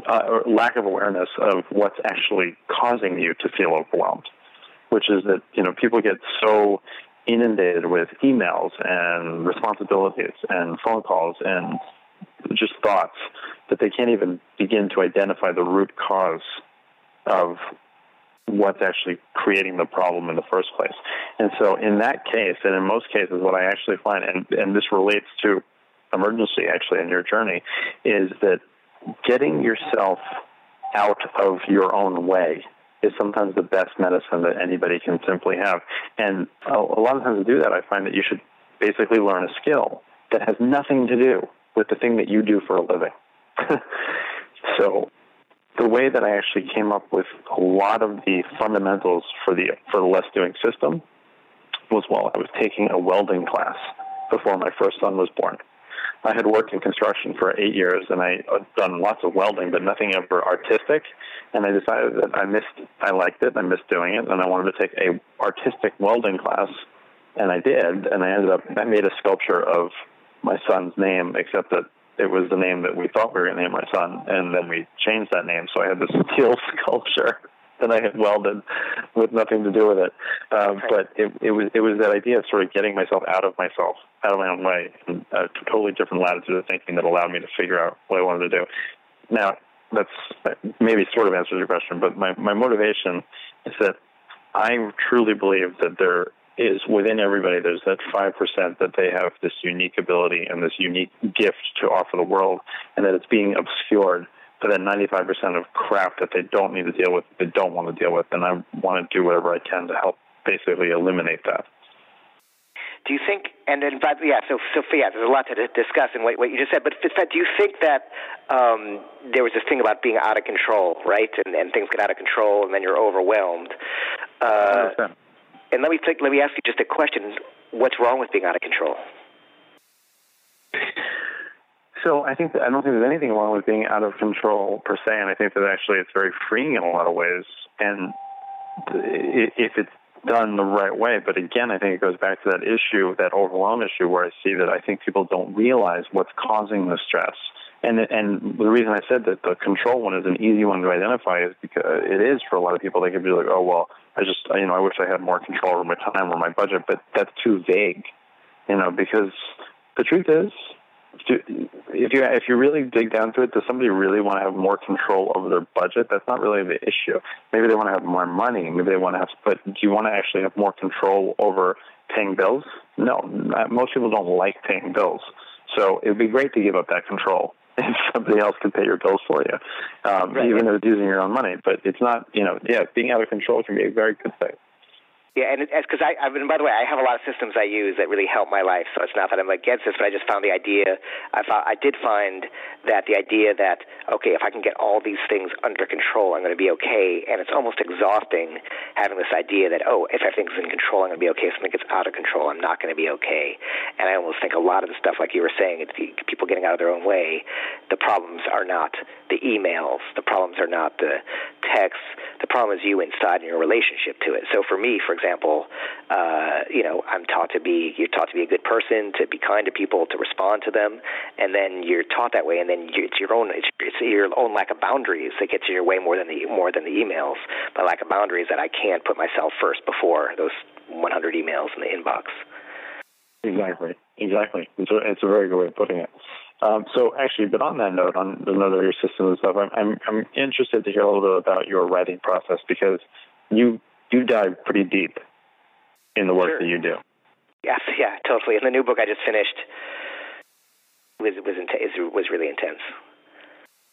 uh, or lack of awareness of what's actually causing you to feel overwhelmed, which is that you know people get so inundated with emails and responsibilities and phone calls and just thoughts that they can't even begin to identify the root cause of what's actually creating the problem in the first place. And so in that case, and in most cases, what I actually find, and, and this relates to emergency actually in your journey, is that getting yourself out of your own way is sometimes the best medicine that anybody can simply have. And a, lot of times to do that, I find that you should basically learn a skill that has nothing to do with the thing that you do for a living. so the way that I actually came up with a lot of the fundamentals for the for the less doing system was while I was taking a welding class before my first son was born. I had worked in construction for eight years and I had done lots of welding, but nothing ever artistic. And I decided that I missed, I liked it, I missed doing it, and I wanted to take a artistic welding class, and I did. And I ended up, I made a sculpture of my son's name, except that it was the name that we thought we were going to name our son, and then we changed that name. So I had this steel sculpture that I had welded with nothing to do with it. Um, but it, it was it was that idea of sort of getting myself out of myself, out of my own way, a totally different latitude of thinking that allowed me to figure out what I wanted to do. Now, that's maybe sort of answers your question, but my, my motivation is that I truly believe that there is within everybody there's that five percent that they have this unique ability and this unique gift to offer the world, and that it's being obscured for that 95% of crap that they don't need to deal with, they don't want to deal with, and I want to do whatever I can to help basically eliminate that. Do you think, and then, but yeah, so, so yeah, there's a lot to discuss in what, what you just said, but do you think that um, there was this thing about being out of control, right? And, and things get out of control, and then you're overwhelmed. Uh, and let me think, let me ask you just a question: What's wrong with being out of control? So I think that I don't think there's anything wrong with being out of control per se, and I think that actually it's very freeing in a lot of ways. And if it's done the right way, but again, I think it goes back to that issue, that overwhelm issue, where I see that I think people don't realize what's causing the stress. And and the reason I said that the control one is an easy one to identify is because it is for a lot of people. They could be like, oh well, I just you know I wish I had more control over my time or my budget, but that's too vague, you know, because the truth is if you if you really dig down to it, does somebody really want to have more control over their budget? That's not really the issue. Maybe they want to have more money. Maybe they want to have. But do you want to actually have more control over paying bills? No, most people don't like paying bills. So it would be great to give up that control if somebody else can pay your bills for you, um, right. even if it's using your own money. But it's not. You know, yeah, being out of control can be a very good thing. Yeah, and because I, I've by the way, I have a lot of systems I use that really help my life. So it's not that I'm against this, but I just found the idea. I thought I did find that the idea that okay, if I can get all these things under control, I'm going to be okay. And it's almost exhausting having this idea that oh, if everything's in control, I'm going to be okay. If something gets out of control, I'm not going to be okay. And I almost think a lot of the stuff, like you were saying, it's the, people getting out of their own way. The problems are not the emails. The problems are not the texts. The problem is you inside in your relationship to it. So for me, for example, uh, you know, I'm taught to be you're taught to be a good person, to be kind to people, to respond to them, and then you're taught that way, and then you, it's your own it's, it's your own lack of boundaries that gets in your way more than the more than the emails. My lack of boundaries that I can't put myself first before those 100 emails in the inbox. Exactly, exactly. It's a, it's a very good way of putting it. Um, so actually, but on that note, on another your system and stuff, I'm, I'm I'm interested to hear a little bit about your writing process because you you dive pretty deep in the work Sure. that you do. Yes, yeah, totally. And the new book I just finished was was int- was really intense.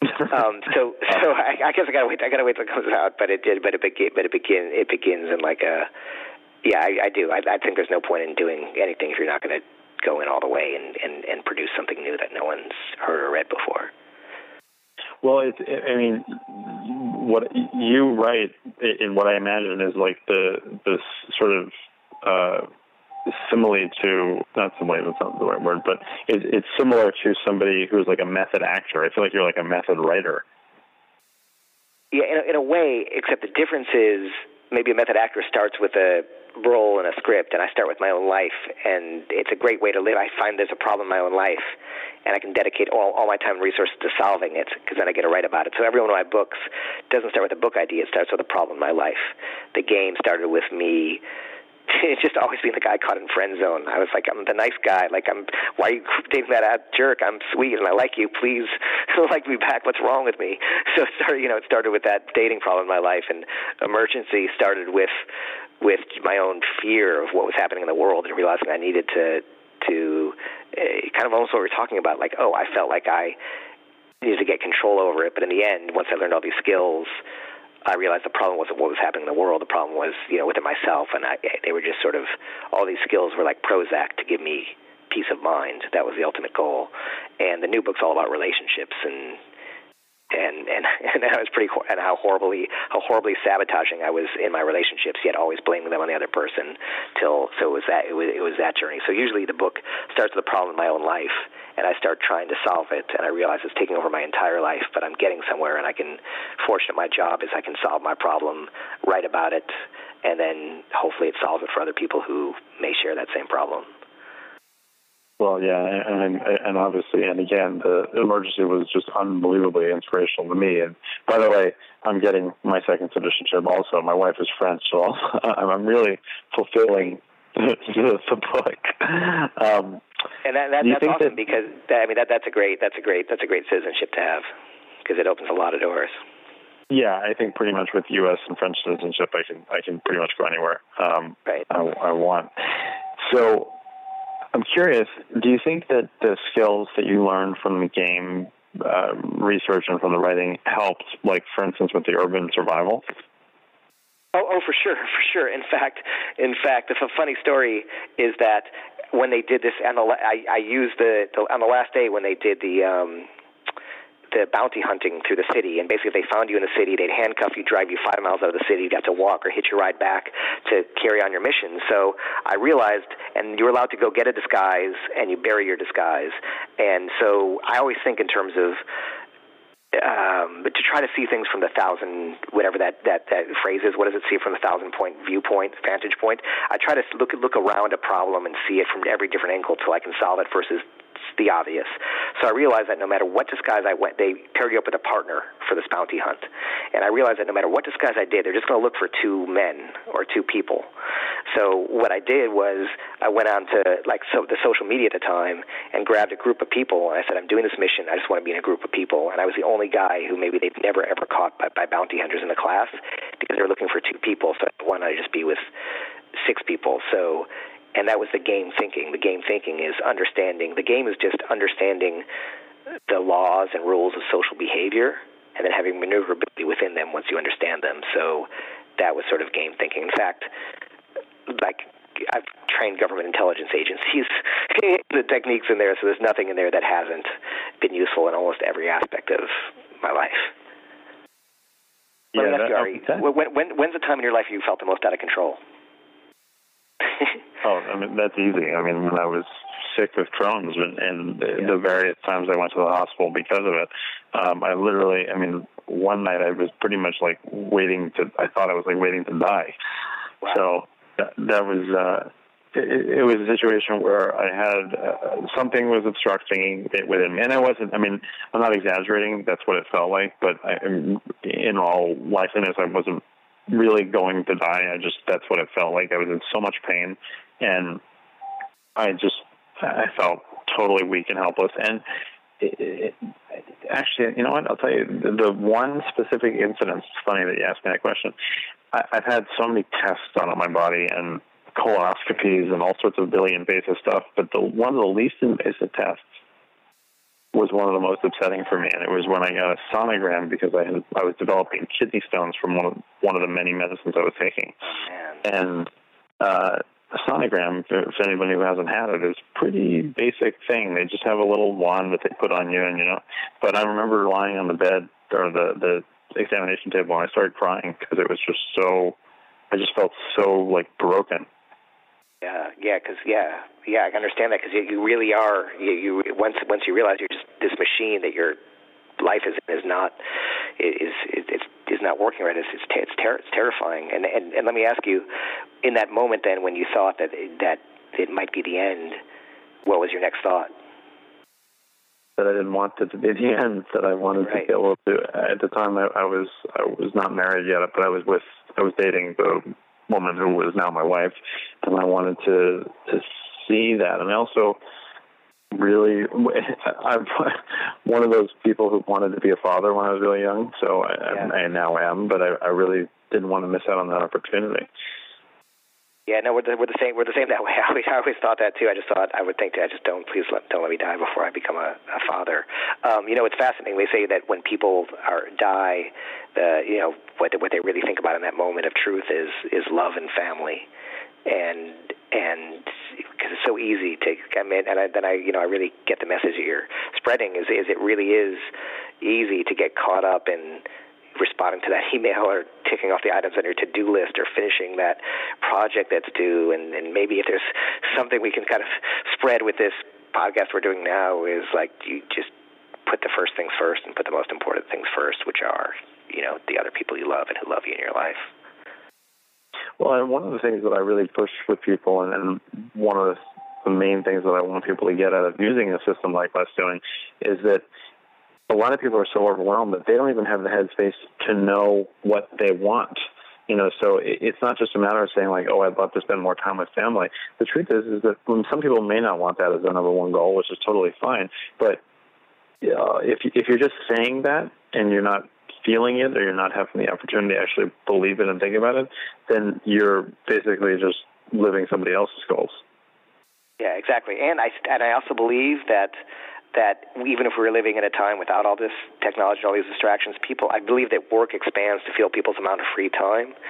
Um, so so I, I guess I gotta wait. I gotta wait till it comes out. But it did. But it begin. But it begin. It begins in like a. Yeah, I, I do. I, I think there's no point in doing anything if you're not going to go in all the way and, and and produce something new that no one's heard or read before. Well, it's, I mean, what you write in what I imagine is like the this sort of uh, simile to not simile that's not the right word, but it, it's similar to somebody who's like a method actor. I feel like you're like a method writer. Yeah, in a, in a way, except the difference is maybe a method actor starts with a role in a script, and I start with my own life, and it's a great way to live. I find there's a problem in my own life, and I can dedicate all, all my time and resources to solving it, because then I get to write about it. So every one of my books doesn't start with a book idea; it starts with a problem in my life. The game started with me it's just always being the guy caught in friend zone. I was like, I'm the nice guy. Like, I'm. Why are you dating that out jerk? I'm sweet and I like you. Please like me back. What's wrong with me? So started. You know, it started with that dating problem in my life, and emergency started with with my own fear of what was happening in the world and realizing I needed to to uh, kind of almost what we're talking about. Like, oh, I felt like I needed to get control over it, but in the end, once I learned all these skills. I realized the problem wasn't what was happening in the world. The problem was, you know, within myself, and I, they were just sort of all these skills were like Prozac to give me peace of mind. That was the ultimate goal. And the new book's all about relationships and and and and I was pretty and how horribly how horribly sabotaging I was in my relationships, yet always blaming them on the other person. Till so it was that it was it was that journey. So usually the book starts with a problem in my own life, and I start trying to solve it, and I realize it's taking over my entire life, but I'm getting somewhere, and I can. Fortunate, my job is I can solve my problem, write about it, and then hopefully it solves it for other people who may share that same problem. Well, yeah, and and obviously, and again, the emergency was just unbelievably inspirational to me. And by the way, I'm getting my second citizenship also. My wife is French, so I'm really fulfilling the, the book. Um, And that, that that's awesome that- because that, I mean that that's a great that's a great that's a great citizenship to have because it opens a lot of doors. yeah, I think pretty much with U.S. and French citizenship, I can I can pretty much go anywhere um, Right. I, I want. So I'm curious. Do you think that the skills that you learned from the game uh, research and from the writing helped, like for instance, with the urban survival? Oh, oh, for sure, for sure. In fact, in fact, the funny story is that when they did this, and the, I, I used the, the on the last day when they did the um, the bounty hunting through the city, and basically if they found you in the city, they'd handcuff you, drive you five miles out of the city, you'd have to walk or hitch your ride back to carry on your mission. So I realized, and you were allowed to go get a disguise, and you bury your disguise, and so I always think in terms of um, but to try to see things from the thousand, whatever that, that, that phrase is, what does it see from the thousand point viewpoint, vantage point? I try to look look around a problem and see it from every different angle till I can solve it versus the obvious. So I realized that no matter what disguise I went, they paired you up with a partner for this bounty hunt. And I realized that no matter what disguise I did, they're just going to look for two men or two people. So what I did was I went on to like so the social media at the time and grabbed a group of people and I said, I'm doing this mission. I just want to be in a group of people. And I was the only guy who maybe they've never ever caught by, by bounty hunters in the class because they were looking for two people. So why not just be with six people? So and that was the game thinking. The game thinking is understanding. The game is just understanding the laws and rules of social behavior, and then having maneuverability within them once you understand them. So that was sort of game thinking. In fact, like I've trained government intelligence agencies the techniques in there, so there's nothing in there that hasn't been useful in almost every aspect of my life. Let Yeah, me ask that- you, Ari, when, when, when's the time in your life you felt the most out of control? Oh, I mean that's easy. I mean, when I was sick with Crohn's and, and the, the various times I went to the hospital because of it, um, I literally, I mean, one night I was pretty much like waiting to. I thought I was like waiting to die. So that, that was. uh it, it was a situation where I had uh, something was obstructing it within me, and I wasn't. I mean, I'm not exaggerating. That's what it felt like, but I, in all likeliness, I wasn't really going to die. I just that's what it felt like. I was in so much pain, and I just I felt totally weak and helpless. And it, it, actually, you know what? I'll tell you the, the one specific incident. It's funny that you asked me that question. I, I've had so many tests done on my body and colonoscopies and all sorts of really invasive stuff, but the one of the least invasive tests was one of the most upsetting for me, and it was when I got a sonogram because I had I was developing kidney stones from one of one of the many medicines I was taking, and uh, a sonogram, for, for anybody who hasn't had it, is pretty basic thing. They just have a little wand that they put on you, and you know. But I remember lying on the bed or the the examination table, and I started crying because it was just so. I just felt so like broken. Yeah, yeah, because yeah, yeah, I can understand that because you, you really are. You, you once once you realize you're just this machine that your life is is not is is is, not working right. It's it's ter- it's, ter- it's terrifying. And, and and let me ask you, in that moment, then when you thought that that it might be the end, what was your next thought? That I didn't want it to be the end. That I wanted Right. to be able to. At the time, I, I was I was not married yet, but I was with I was dating the woman who was now my wife, and I wanted to to see that. And I also really I'm one of those people who wanted to be a father when I was really young. So I, Yeah. I now am, but I, I really didn't want to miss out on that opportunity. Yeah, no, we're the, we're the same. We're the same that way. I always, I always thought that too. I just thought I would think that I just don't please let, don't let me die before I become a, a father. Um, you know, it's fascinating. They say that when people are die, the you know what what they really think about in that moment of truth is is love and family, and and because it's so easy to I mean, and I, then I you know I really get the message that you're spreading is is it really is easy to get caught up in responding to that email or ticking off the items on your to-do list or finishing that project that's due. And, and maybe if there's something we can kind of spread with this podcast we're doing now is like you just put the first things first and put the most important things first which are you know the other people you love and who love you in your life Well, and one of the things that I really push with people, and, and one of the, the main things that I want people to get out of using a system like Less Doing, is that a lot of people are so overwhelmed that they don't even have the headspace to know what they want. You know, so it, it's not just a matter of saying like, "Oh, I'd love to spend more time with family." The truth is, is that some people may not want that as their number one goal, which is totally fine. But uh, if if you're just saying that and you're not feeling it, or you're not having the opportunity to actually believe it and think about it, then you're basically just living somebody else's goals. Yeah, exactly. And I and I also believe that that even if we're living in a time without all this technology and all these distractions, people I believe that work expands to fill people's amount of free time.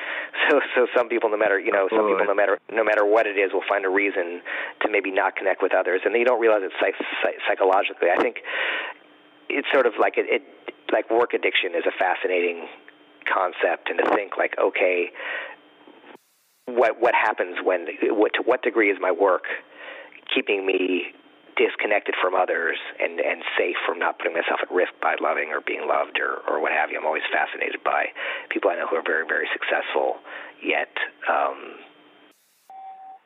So so some people, no matter you know, some people, no matter no matter what it is, will find a reason to maybe not connect with others, and they don't realize it psych, psych, psychologically. I think it's sort of like it, it like work addiction is a fascinating concept, and to think like okay. What what happens when what to what degree is my work keeping me disconnected from others and and safe from not putting myself at risk by loving or being loved or or what have you. I'm always fascinated by people I know who are very very successful, yet um,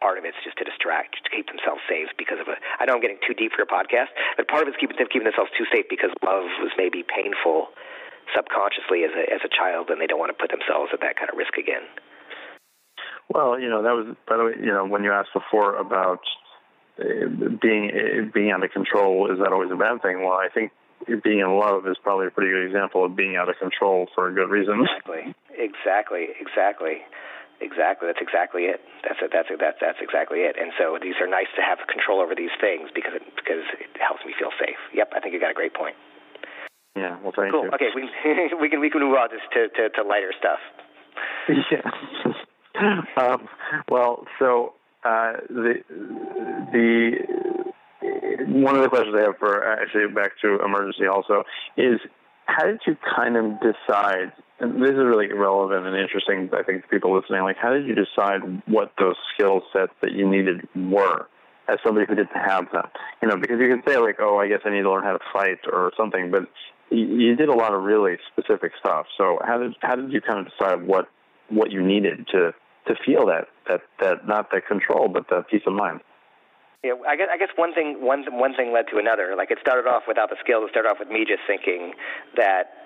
part of it's just to distract, to keep themselves safe because of a. I know I'm getting too deep for your podcast, but part of it's keeping them keeping themselves too safe because love was maybe painful subconsciously as a as a child, and they don't want to put themselves at that kind of risk again. Well, you know that was by the way, you know when you asked before about uh, being uh, being out of control, is that always a bad thing? Well, I think being in love is probably a pretty good example of being out of control for a good reason. Exactly, exactly, exactly, exactly. That's exactly it. That's it. That's it. That's that's exactly it. And so these are nice to have control over these things because it because it helps me feel safe. Yep, I think you got a great point. Yeah. Well, thank Cool. you. Okay, we we can we can move on just to to, to lighter stuff. Yeah. um, well, so uh, the the one of the questions I have for actually back to emergency also is how did you kind of decide? And this is really relevant and interesting, I think, to people listening. Like, how did you decide what those skill sets that you needed were? As somebody who didn't have them, you know, because you can say like, "Oh, I guess I need to learn how to fight" or something, but you did a lot of really specific stuff. So how did how did you kind of decide what what you needed to to feel that that that not the control but the peace of mind? Yeah, I guess, I guess one thing one one thing led to another. Like it started off without the skills. It started off with me just thinking that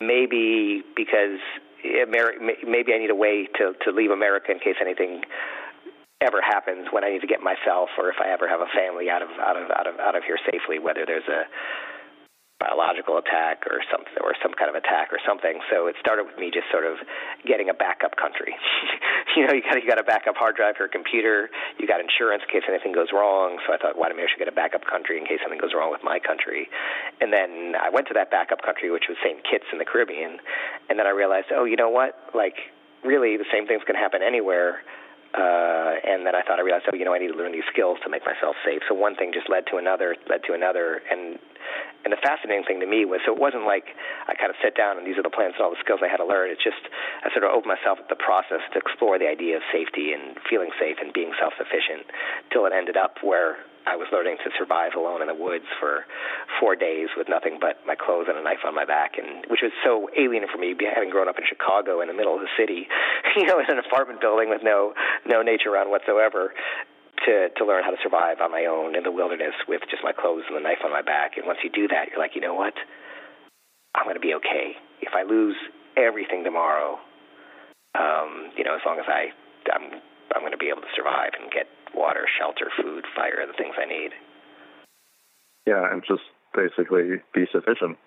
maybe because eh, Ameri- maybe I need a way to to leave America in case anything ever happens when I need to get myself or if I ever have a family out of out of out of out of here safely, whether there's a biological attack or something or some kind of attack or something. So it started with me just sort of getting a backup country. you know, you got you got a backup hard drive for a computer. You got insurance in case anything goes wrong. So I thought, why don't I should get a backup country in case something goes wrong with my country? And then I went to that backup country, which was St. Kitts in the Caribbean. And then I realized, oh, you know what? Like, really, the same things can happen anywhere. Uh, and then I thought I realized, oh, you know, I need to learn these skills to make myself safe. So one thing just led to another, led to another, and and the fascinating thing to me was, so it wasn't like I kind of sat down and these are the plans and all the skills I had to learn. It's just I sort of opened myself up the process to explore the idea of safety and feeling safe and being self-sufficient, till it ended up where I was learning to survive alone in the woods for four days with nothing but my clothes and a knife on my back, and which was so alien for me, having grown up in Chicago in the middle of the city, you know, in an apartment building with no no nature around whatsoever. To, to learn how to survive on my own in the wilderness with just my clothes and the knife on my back. And once you do that, you're like, you know what? I'm going to be okay. If I lose everything tomorrow, um, you know, as long as I, I'm, I'm going to be able to survive and get water, shelter, food, fire, the things I need. Yeah, and just basically be sufficient.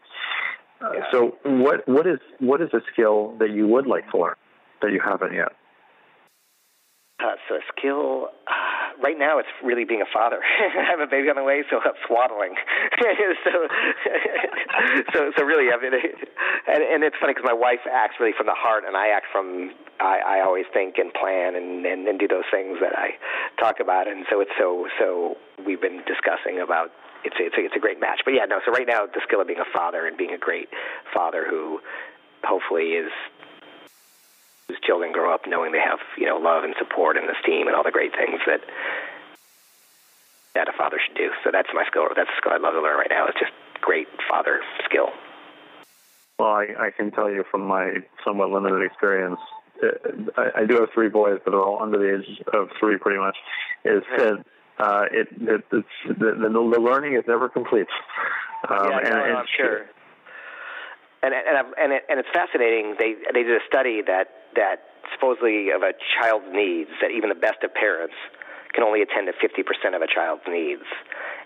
Uh, So, what what is what is a skill that you would like to learn that you haven't yet? Uh, so, a skill. Uh, right now, it's really being a father. I have a baby on the way, so I'm swaddling. so, so, so really, I mean, and, and it's funny because my wife acts really from the heart, and I act from. I, I always think and plan and, and and do those things that I talk about, and so it's so so. We've been discussing about it's it's a, it's a great match. But yeah, no. So right now, the skill of being a father and being a great father who hopefully is whose children grow up knowing they have you know love and support and esteem and all the great things that that a father should do. So that's my skill. That's the skill I'd love to learn right now. It's just great father skill. Well, I, I can tell you from my somewhat limited experience, uh, I, I do have three boys, but they're all under the age of three, pretty much. Is that uh, it, it it's the, the, the learning is never complete. Um, yeah, and, no, and I'm sure. And and and, it, and it's fascinating. They they did a study that that supposedly of a child's needs that even the best of parents can only attend to 50% of a child's needs.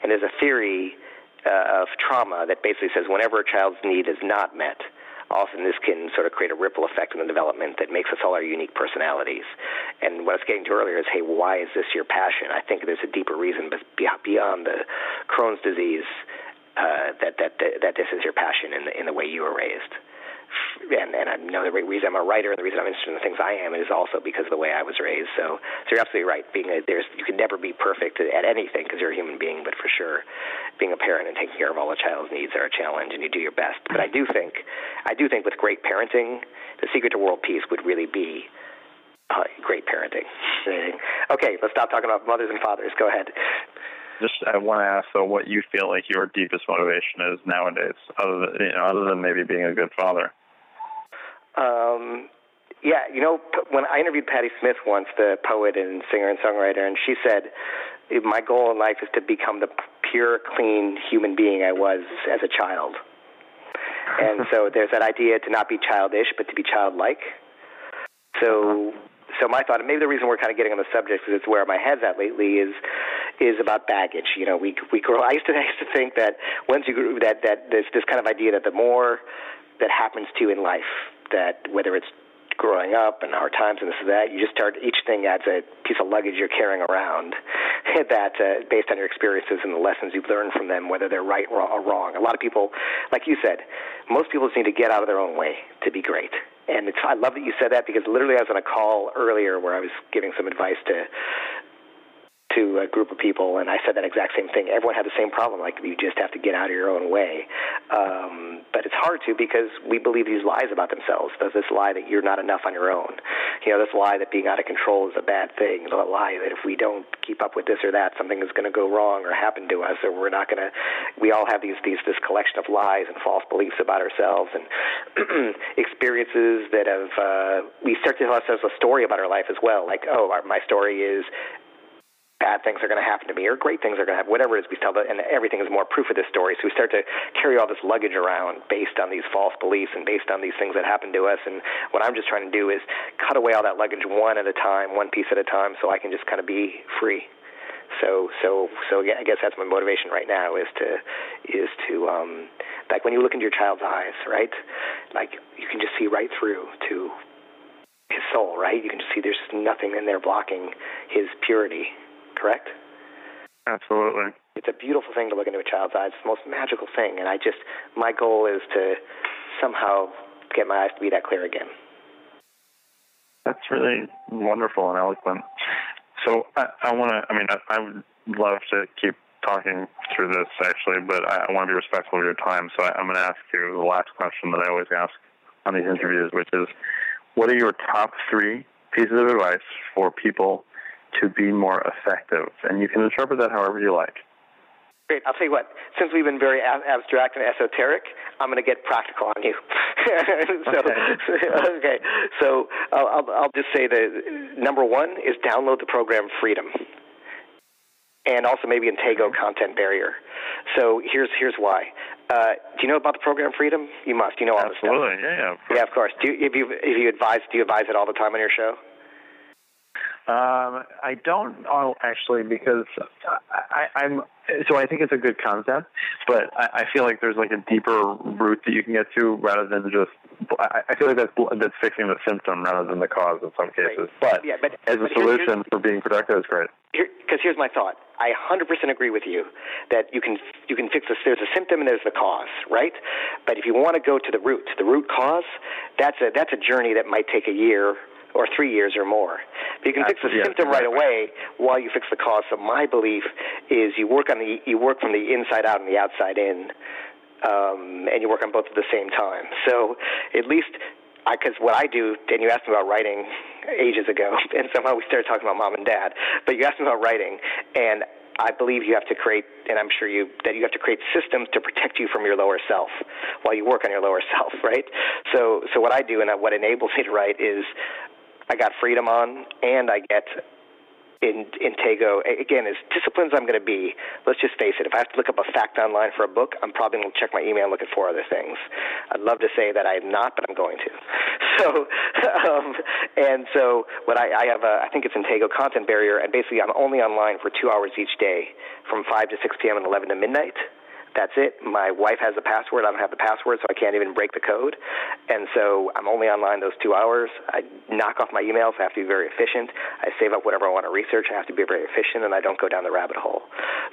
And there's a theory uh, of trauma that basically says whenever a child's need is not met, often this can sort of create a ripple effect in the development that makes us all our unique personalities. And what I was getting to earlier is, hey, why is this your passion? I think there's a deeper reason beyond the Crohn's disease uh, that, that that that this is your passion in the in the way you were raised. And, and I know the reason I'm a writer and the reason I'm interested in the things I am is also because of the way I was raised. So, so you're absolutely right. Being a, there's you can never be perfect at anything because you're a human being, but for sure, being a parent and taking care of all a child's needs are a challenge, and you do your best. But I do think, I do think with great parenting, the secret to world peace would really be uh, great parenting. okay, let's stop talking about mothers and fathers. Go ahead. just I want to ask though what you feel like your deepest motivation is nowadays, other than you know, other than maybe being a good father. Um, yeah, you know, when I interviewed Patti Smith once, the poet and singer and songwriter, and she said, "My goal in life is to become the pure, clean human being I was as a child." and so there's that idea to not be childish, but to be childlike. So, so my thought, and maybe the reason we're kind of getting on the subject, because it's where my head's at lately, is is about baggage. You know, we we grow. I used to I used to think that once you grew, that that there's this kind of idea that the more that happens to you in life, that whether it's growing up and hard times and this and that, you just start each thing adds a piece of luggage you're carrying around that uh, based on your experiences and the lessons you've learned from them, whether they're right or wrong. A lot of people, like you said, most people just need to get out of their own way to be great. and it's I love that you said that because literally I was on a call earlier where I was giving some advice to to a group of people, and I said that exact same thing. Everyone had the same problem. Like you just have to get out of your own way. Um, but it's hard to because we believe these lies about themselves. There's this lie that you're not enough on your own. You know, this lie that being out of control is a bad thing. The lie that if we don't keep up with this or that, something is going to go wrong or happen to us, or we're not going to. We all have these these this collection of lies and false beliefs about ourselves and experiences that have. Uh, we start to tell ourselves a story about our life as well. Like, oh, our, my story is bad things are going to happen to me or great things are going to happen, whatever it is we tell, and everything is more proof of this story. So we start to carry all this luggage around based on these false beliefs and based on these things that happen to us. And what I'm just trying to do is cut away all that luggage one at a time, one piece at a time, so I can just kind of be free. So, so, so I guess that's my motivation right now is to, is to, um, like when you look into your child's eyes, right? Like you can just see right through to his soul, right? You can just see there's nothing in there blocking his purity correct? Absolutely. It's a beautiful thing to look into a child's eyes. It's the most magical thing. And I just, my goal is to somehow get my eyes to be that clear again. That's really wonderful and eloquent. So I, I want to, I mean, I, I would love to keep talking through this actually, but I, I want to be respectful of your time. So I, I'm going to ask you the last question that I always ask on these interviews, which is what are your top three pieces of advice for people to be more effective. And you can interpret that however you like. Great. I'll tell you what. Since we've been very abstract and esoteric, I'm going to get practical on you. so, okay. okay. So I'll, I'll, I'll just say that number one is download the program Freedom, and also maybe Intego Content Barrier. So here's here's why. Uh, do you know about the program Freedom? You must. You know all Absolutely. this stuff. Yeah, yeah. Yeah, of course. Do you, if you if you advise, do you advise it all the time on your show? Um, I don't know actually because I, I'm so I think it's a good concept, but I, I feel like there's like a deeper root that you can get to rather than just. I, I feel like that's that's fixing the symptom rather than the cause in some cases. Right. But, yeah, but as a but solution for being productive is great. Because here, here's my thought. I 100% agree with you that you can you can fix this. There's a symptom and there's the cause, right? But if you want to go to the root, the root cause, that's a that's a journey that might take a year or three years or more. But you can fix the yeah, symptom right away while you fix the cause. So my belief is you work on the you work from the inside out and the outside in, um, and you work on both at the same time. So at least because what I do, and you asked me about writing ages ago, and somehow we started talking about mom and dad. But you asked me about writing, and I believe you have to create, and I'm sure you that you have to create systems to protect you from your lower self while you work on your lower self, right? So, so what I do and what enables me to write is I got freedom on, and I get in Intego again as disciplines I'm going to be. Let's just face it. If I have to look up a fact online for a book, I'm probably going to check my email and look at four other things. I'd love to say that I'm not, but I'm going to. So, um, and so what I, I have, a, I think it's Intego content barrier, and basically I'm only online for two hours each day, from five to six p.m. and eleven to midnight. That's it. My wife has the password. I don't have the password, so I can't even break the code. And so I'm only online those two hours. I knock off my emails. I have to be very efficient. I save up whatever I want to research. I have to be very efficient, and I don't go down the rabbit hole.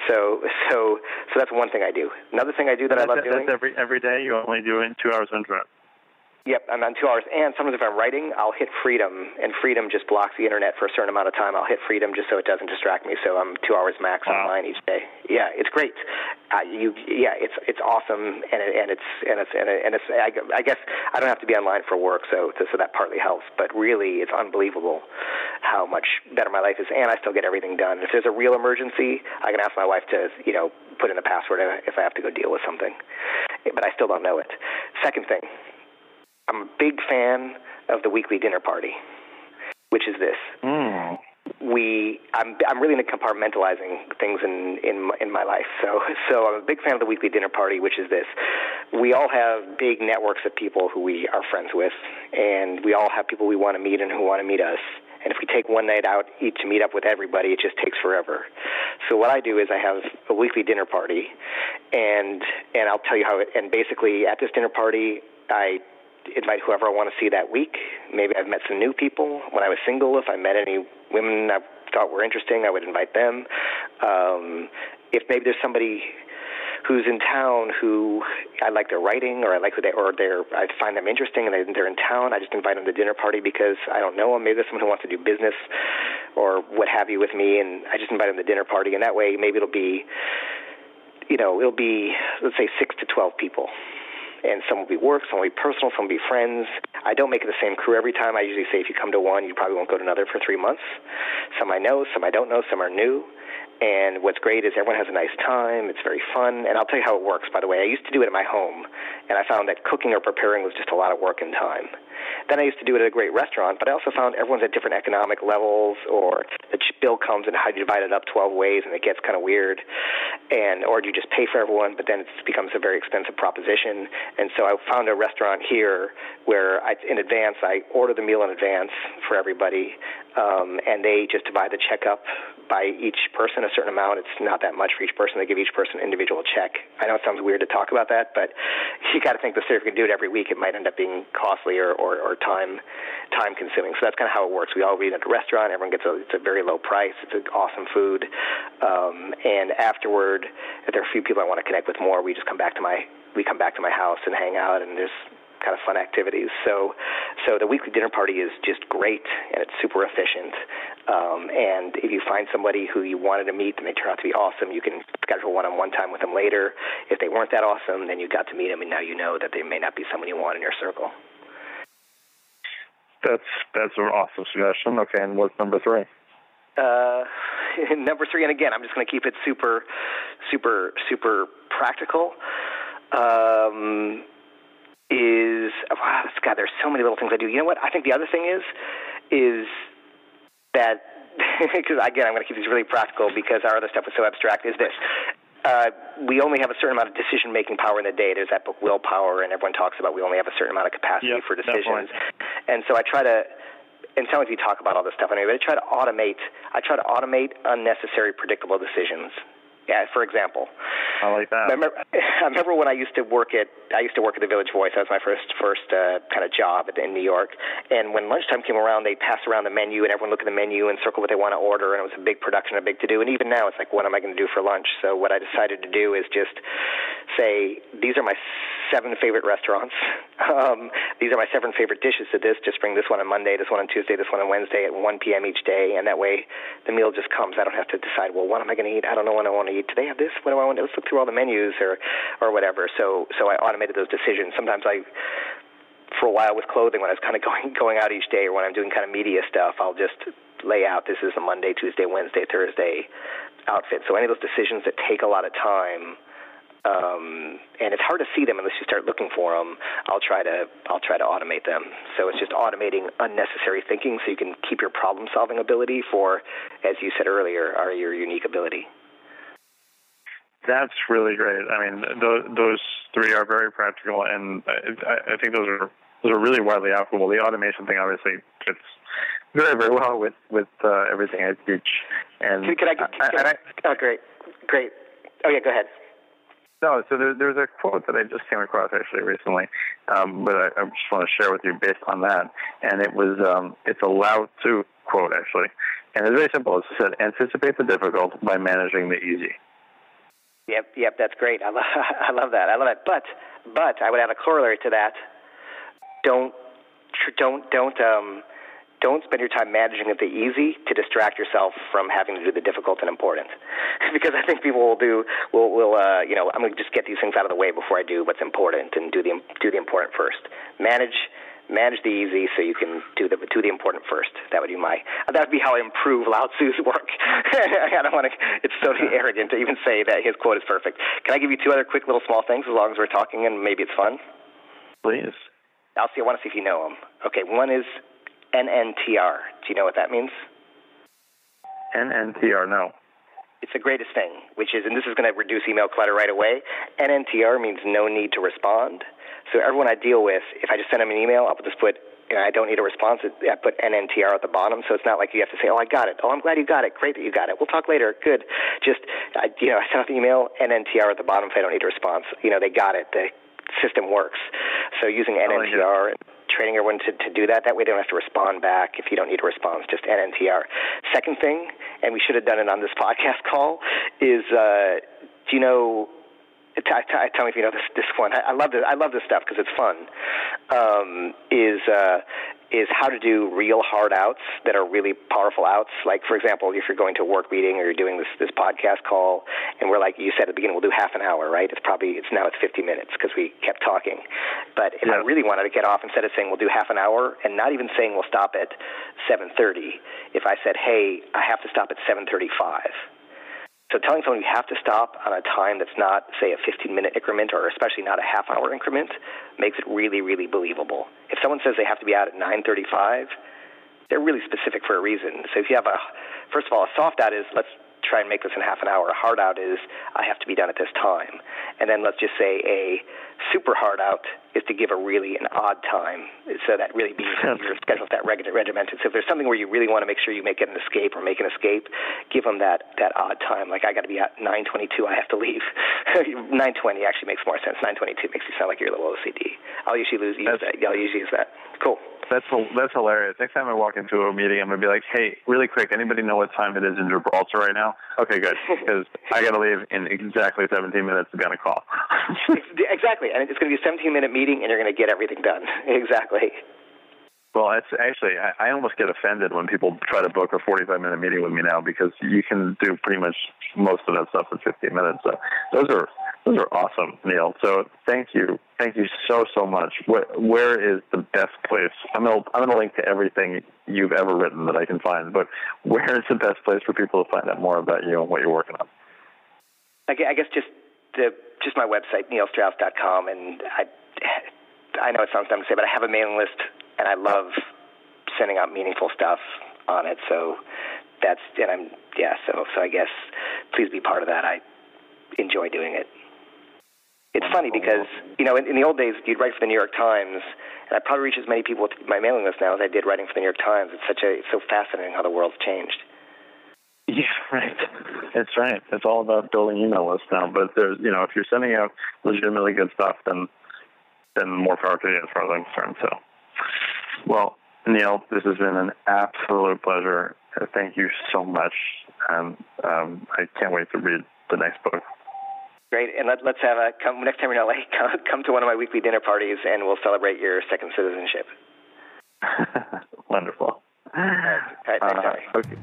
So, so, so that's one thing I do. Another thing I do that that's, I love doing. That's every every day. You only do it in two hours of internet. Yep, I'm on two hours. And sometimes if I'm writing, I'll hit freedom, and freedom just blocks the internet for a certain amount of time. I'll hit freedom just so it doesn't distract me. So I'm two hours max wow. online each day. Yeah, it's great. Uh, you, yeah, it's it's awesome, and it, and it's and it's and, it, and it's. I, I guess I don't have to be online for work, so so that partly helps. But really, it's unbelievable how much better my life is, and I still get everything done. If there's a real emergency, I can ask my wife to you know put in a password if I have to go deal with something, but I still don't know it. Second thing I'm a big fan of the weekly dinner party, which is this. Mm. We, I'm, I'm really into compartmentalizing things in, in, in my life. So, so I'm a big fan of the weekly dinner party, which is this. We all have big networks of people who we are friends with, and we all have people we want to meet and who want to meet us. And if we take one night out each to meet up with everybody, it just takes forever. So what I do is I have a weekly dinner party, and and I'll tell you how. It, and basically, at this dinner party, I invite whoever I want to see that week. Maybe I've met some new people. When I was single, if I met any women I thought were interesting, I would invite them. Um, if maybe there's somebody who's in town who I like their writing or I like who they or they're I find them interesting and they, they're in town. I just invite them to dinner party because I don't know them. Maybe there's someone who wants to do business or what have you with me, and I just invite them to dinner party. And that way, maybe it'll be, you know, it'll be let's say six to twelve people and some will be work, some will be personal, some will be friends. I don't make it the same crew every time. I usually say if you come to one, you probably won't go to another for three months. Some I know, some I don't know, some are new. And what's great is everyone has a nice time. It's very fun. And I'll tell you how it works, by the way. I used to do it at my home, and I found that cooking or preparing was just a lot of work and time. Then I used to do it at a great restaurant, but I also found everyone's at different economic levels, or the bill comes and how do you divide it up 12 ways, and it gets kind of weird. And or do you just pay for everyone, but then it becomes a very expensive proposition. And so I found a restaurant here where I, in advance I order the meal in advance for everybody, um, and they just divide the check up by each person a certain amount. It's not that much for each person. They give each person an individual check. I know it sounds weird to talk about that, but you got to think the if you can do it every week, it might end up being costly or, or, or time time consuming. So that's kind of how it works. We all eat at a restaurant. Everyone gets a it's a very low price. It's an awesome food, um, and afterward, if there are a few people I want to connect with more, we just come back to my we come back to my house and hang out, and there's kind of fun activities. So, so the weekly dinner party is just great and it's super efficient. Um, and if you find somebody who you wanted to meet and they turn out to be awesome, you can schedule one-on-one time with them later. If they weren't that awesome, then you got to meet them, and now you know that they may not be someone you want in your circle. That's that's an awesome suggestion. Okay, and what's number three? Uh, number three, and again, I'm just going to keep it super, super, super practical. Um, is wow, God, there's so many little things I do. You know what? I think the other thing is, is that because again, I'm going to keep these really practical because our other stuff is so abstract. Is this? Uh, we only have a certain amount of decision making power in the day. There's that book Willpower, and everyone talks about we only have a certain amount of capacity yep, for decisions. Definitely. And so I try to, and some of you talk about all this stuff anyway, but I try to automate. I try to automate unnecessary, predictable decisions. Yeah, for example. I like that. I remember, I remember when I used to work at I used to work at the Village Voice. That was my first first uh, kind of job in New York. And when lunchtime came around, they passed around the menu, and everyone looked at the menu and circle what they want to order. And it was a big production, a big to do. And even now, it's like, what am I going to do for lunch? So what I decided to do is just say, these are my seven favorite restaurants. Um, these are my seven favorite dishes to this. Just bring this one on Monday, this one on Tuesday, this one on Wednesday at 1 p.m. each day, and that way the meal just comes. I don't have to decide, well, what am I going to eat? I don't know what I want to Do they have this? What do I want? Let's look through all the menus or or whatever. So so I automated those decisions. Sometimes I for a while with clothing when I was kind of going going out each day or when I'm doing kind of media stuff, I'll just lay out this is a Monday, Tuesday, Wednesday, Thursday outfit. So any of those decisions that take a lot of time um, and it's hard to see them unless you start looking for them. I'll try to I'll try to automate them. So it's just automating unnecessary thinking, so you can keep your problem solving ability for, as you said earlier, are your unique ability. That's really great. I mean, those, those three are very practical, and I, I think those are those are really widely applicable. The automation thing obviously fits very very well with with uh, everything I teach. And can, can I, can I, I, oh, great, great. Oh yeah, go ahead. No, so there, there's a quote that I just came across actually recently, um, but I, I, just want to share with you based on that. And it was um, it's a Lao Tzu quote actually, and it's very simple. It said, "Anticipate the difficult by managing the easy." Yep, yep, that's great. I love, I love that. I love it. But, but I would add a corollary to that. Don't, don't, don't, um, don't spend your time managing the easy to distract yourself from having to do the difficult and important. because I think people will do will will uh, you know I'm going to just get these things out of the way before I do what's important and do the do the important first. Manage manage the easy so you can do the do the important first. That would be my that would be how I improve Lao Tzu's work. I don't want to. It's so uh-huh. arrogant to even say that his quote is perfect. Can I give you two other quick little small things as long as we're talking and maybe it's fun? Please. I'll see. I want to see if you know them. Okay, one is NNTR. Do you know what that means? NNTR, no. It's the greatest thing, which is, and this is going to reduce email clutter right away. NNTR means no need to respond. So everyone I deal with, if I just send them an email, I'll just put, you know, I don't need a response. I put NNTR at the bottom, so it's not like you have to say, oh, I got it. Oh, I'm glad you got it. Great that you got it. We'll talk later. Good. Just, I, you know, I send out the email, NNTR at the bottom if I don't need a response. You know, they got it. The system works. So using NNTR. Oh, training everyone to, to do that. That way they don't have to respond back if you don't need a response, just NNTR. Second thing, and we should have done it on this podcast call, is uh, do you know tell me if you know this this one. I, I love this. I love this stuff because it's fun. Um, is uh, is how to do real hard outs that are really powerful outs. Like for example, if you're going to a work meeting or you're doing this this podcast call, and we're like you said at the beginning, we'll do half an hour, right? It's probably it's now it's 50 minutes because we kept talking. But if yeah. I really wanted to get off, instead of saying we'll do half an hour and not even saying we'll stop at 7:30, if I said, hey, I have to stop at 7:35 so telling someone you have to stop on a time that's not, say, a 15-minute increment or especially not a half-hour increment makes it really, really believable. If someone says they have to be out at 9:35, they're really specific for a reason. So if you have a, first of all, a soft out is let's try and make this in half an hour. A hard out is I have to be done at this time. And then let's just say a super hard out is to give a really an odd time. So that really means your schedule's that regimented. So if there's something where you really want to make sure you make an escape or make an escape, give them that that odd time. Like I got to be at 9:22. I have to leave. 9:20 actually makes more sense. 9:22 makes you sound like you're a little OCD. I'll usually lose use that. I'll usually use that. Cool. That's that's hilarious. Next time I walk into a meeting, I'm gonna be like, "Hey, really quick, anybody know what time it is in Gibraltar right now?" Okay, good, because I gotta leave in exactly 17 minutes to be on a call. exactly, and it's gonna be a 17 minute meeting, and you're gonna get everything done. exactly. Well, it's actually I, I almost get offended when people try to book a 45 minute meeting with me now because you can do pretty much most of that stuff in 15 minutes. So those are those are awesome, Neil. So thank you, thank you so so much. Where, where is the best place? I'm gonna I'm gonna link to everything you've ever written that I can find. But where is the best place for people to find out more about you and what you're working on? I guess just the just my website neilstrauss.com, and I I know it sounds dumb to say, but I have a mailing list, and I love sending out meaningful stuff on it. So that's and I'm yeah. So so I guess please be part of that. I enjoy doing it. It's funny because you know in, in the old days you'd write for the New York Times, and I probably reach as many people with my mailing list now as I did writing for the New York Times. It's such a it's so fascinating how the world's changed. Yeah, right. It's right. It's all about building email lists now. But there's you know if you're sending out legitimately good stuff, then then more power to you as far as I'm concerned. So, well, Neil, this has been an absolute pleasure. Thank you so much, and um, I can't wait to read the next book. Great, and let, us have a come next time you're in LA. Come, come to one of my weekly dinner parties, and we'll celebrate your second citizenship. Wonderful. All right, all right thanks, uh, okay.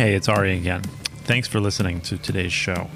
Hey, it's Ari again. Thanks for listening to today's show.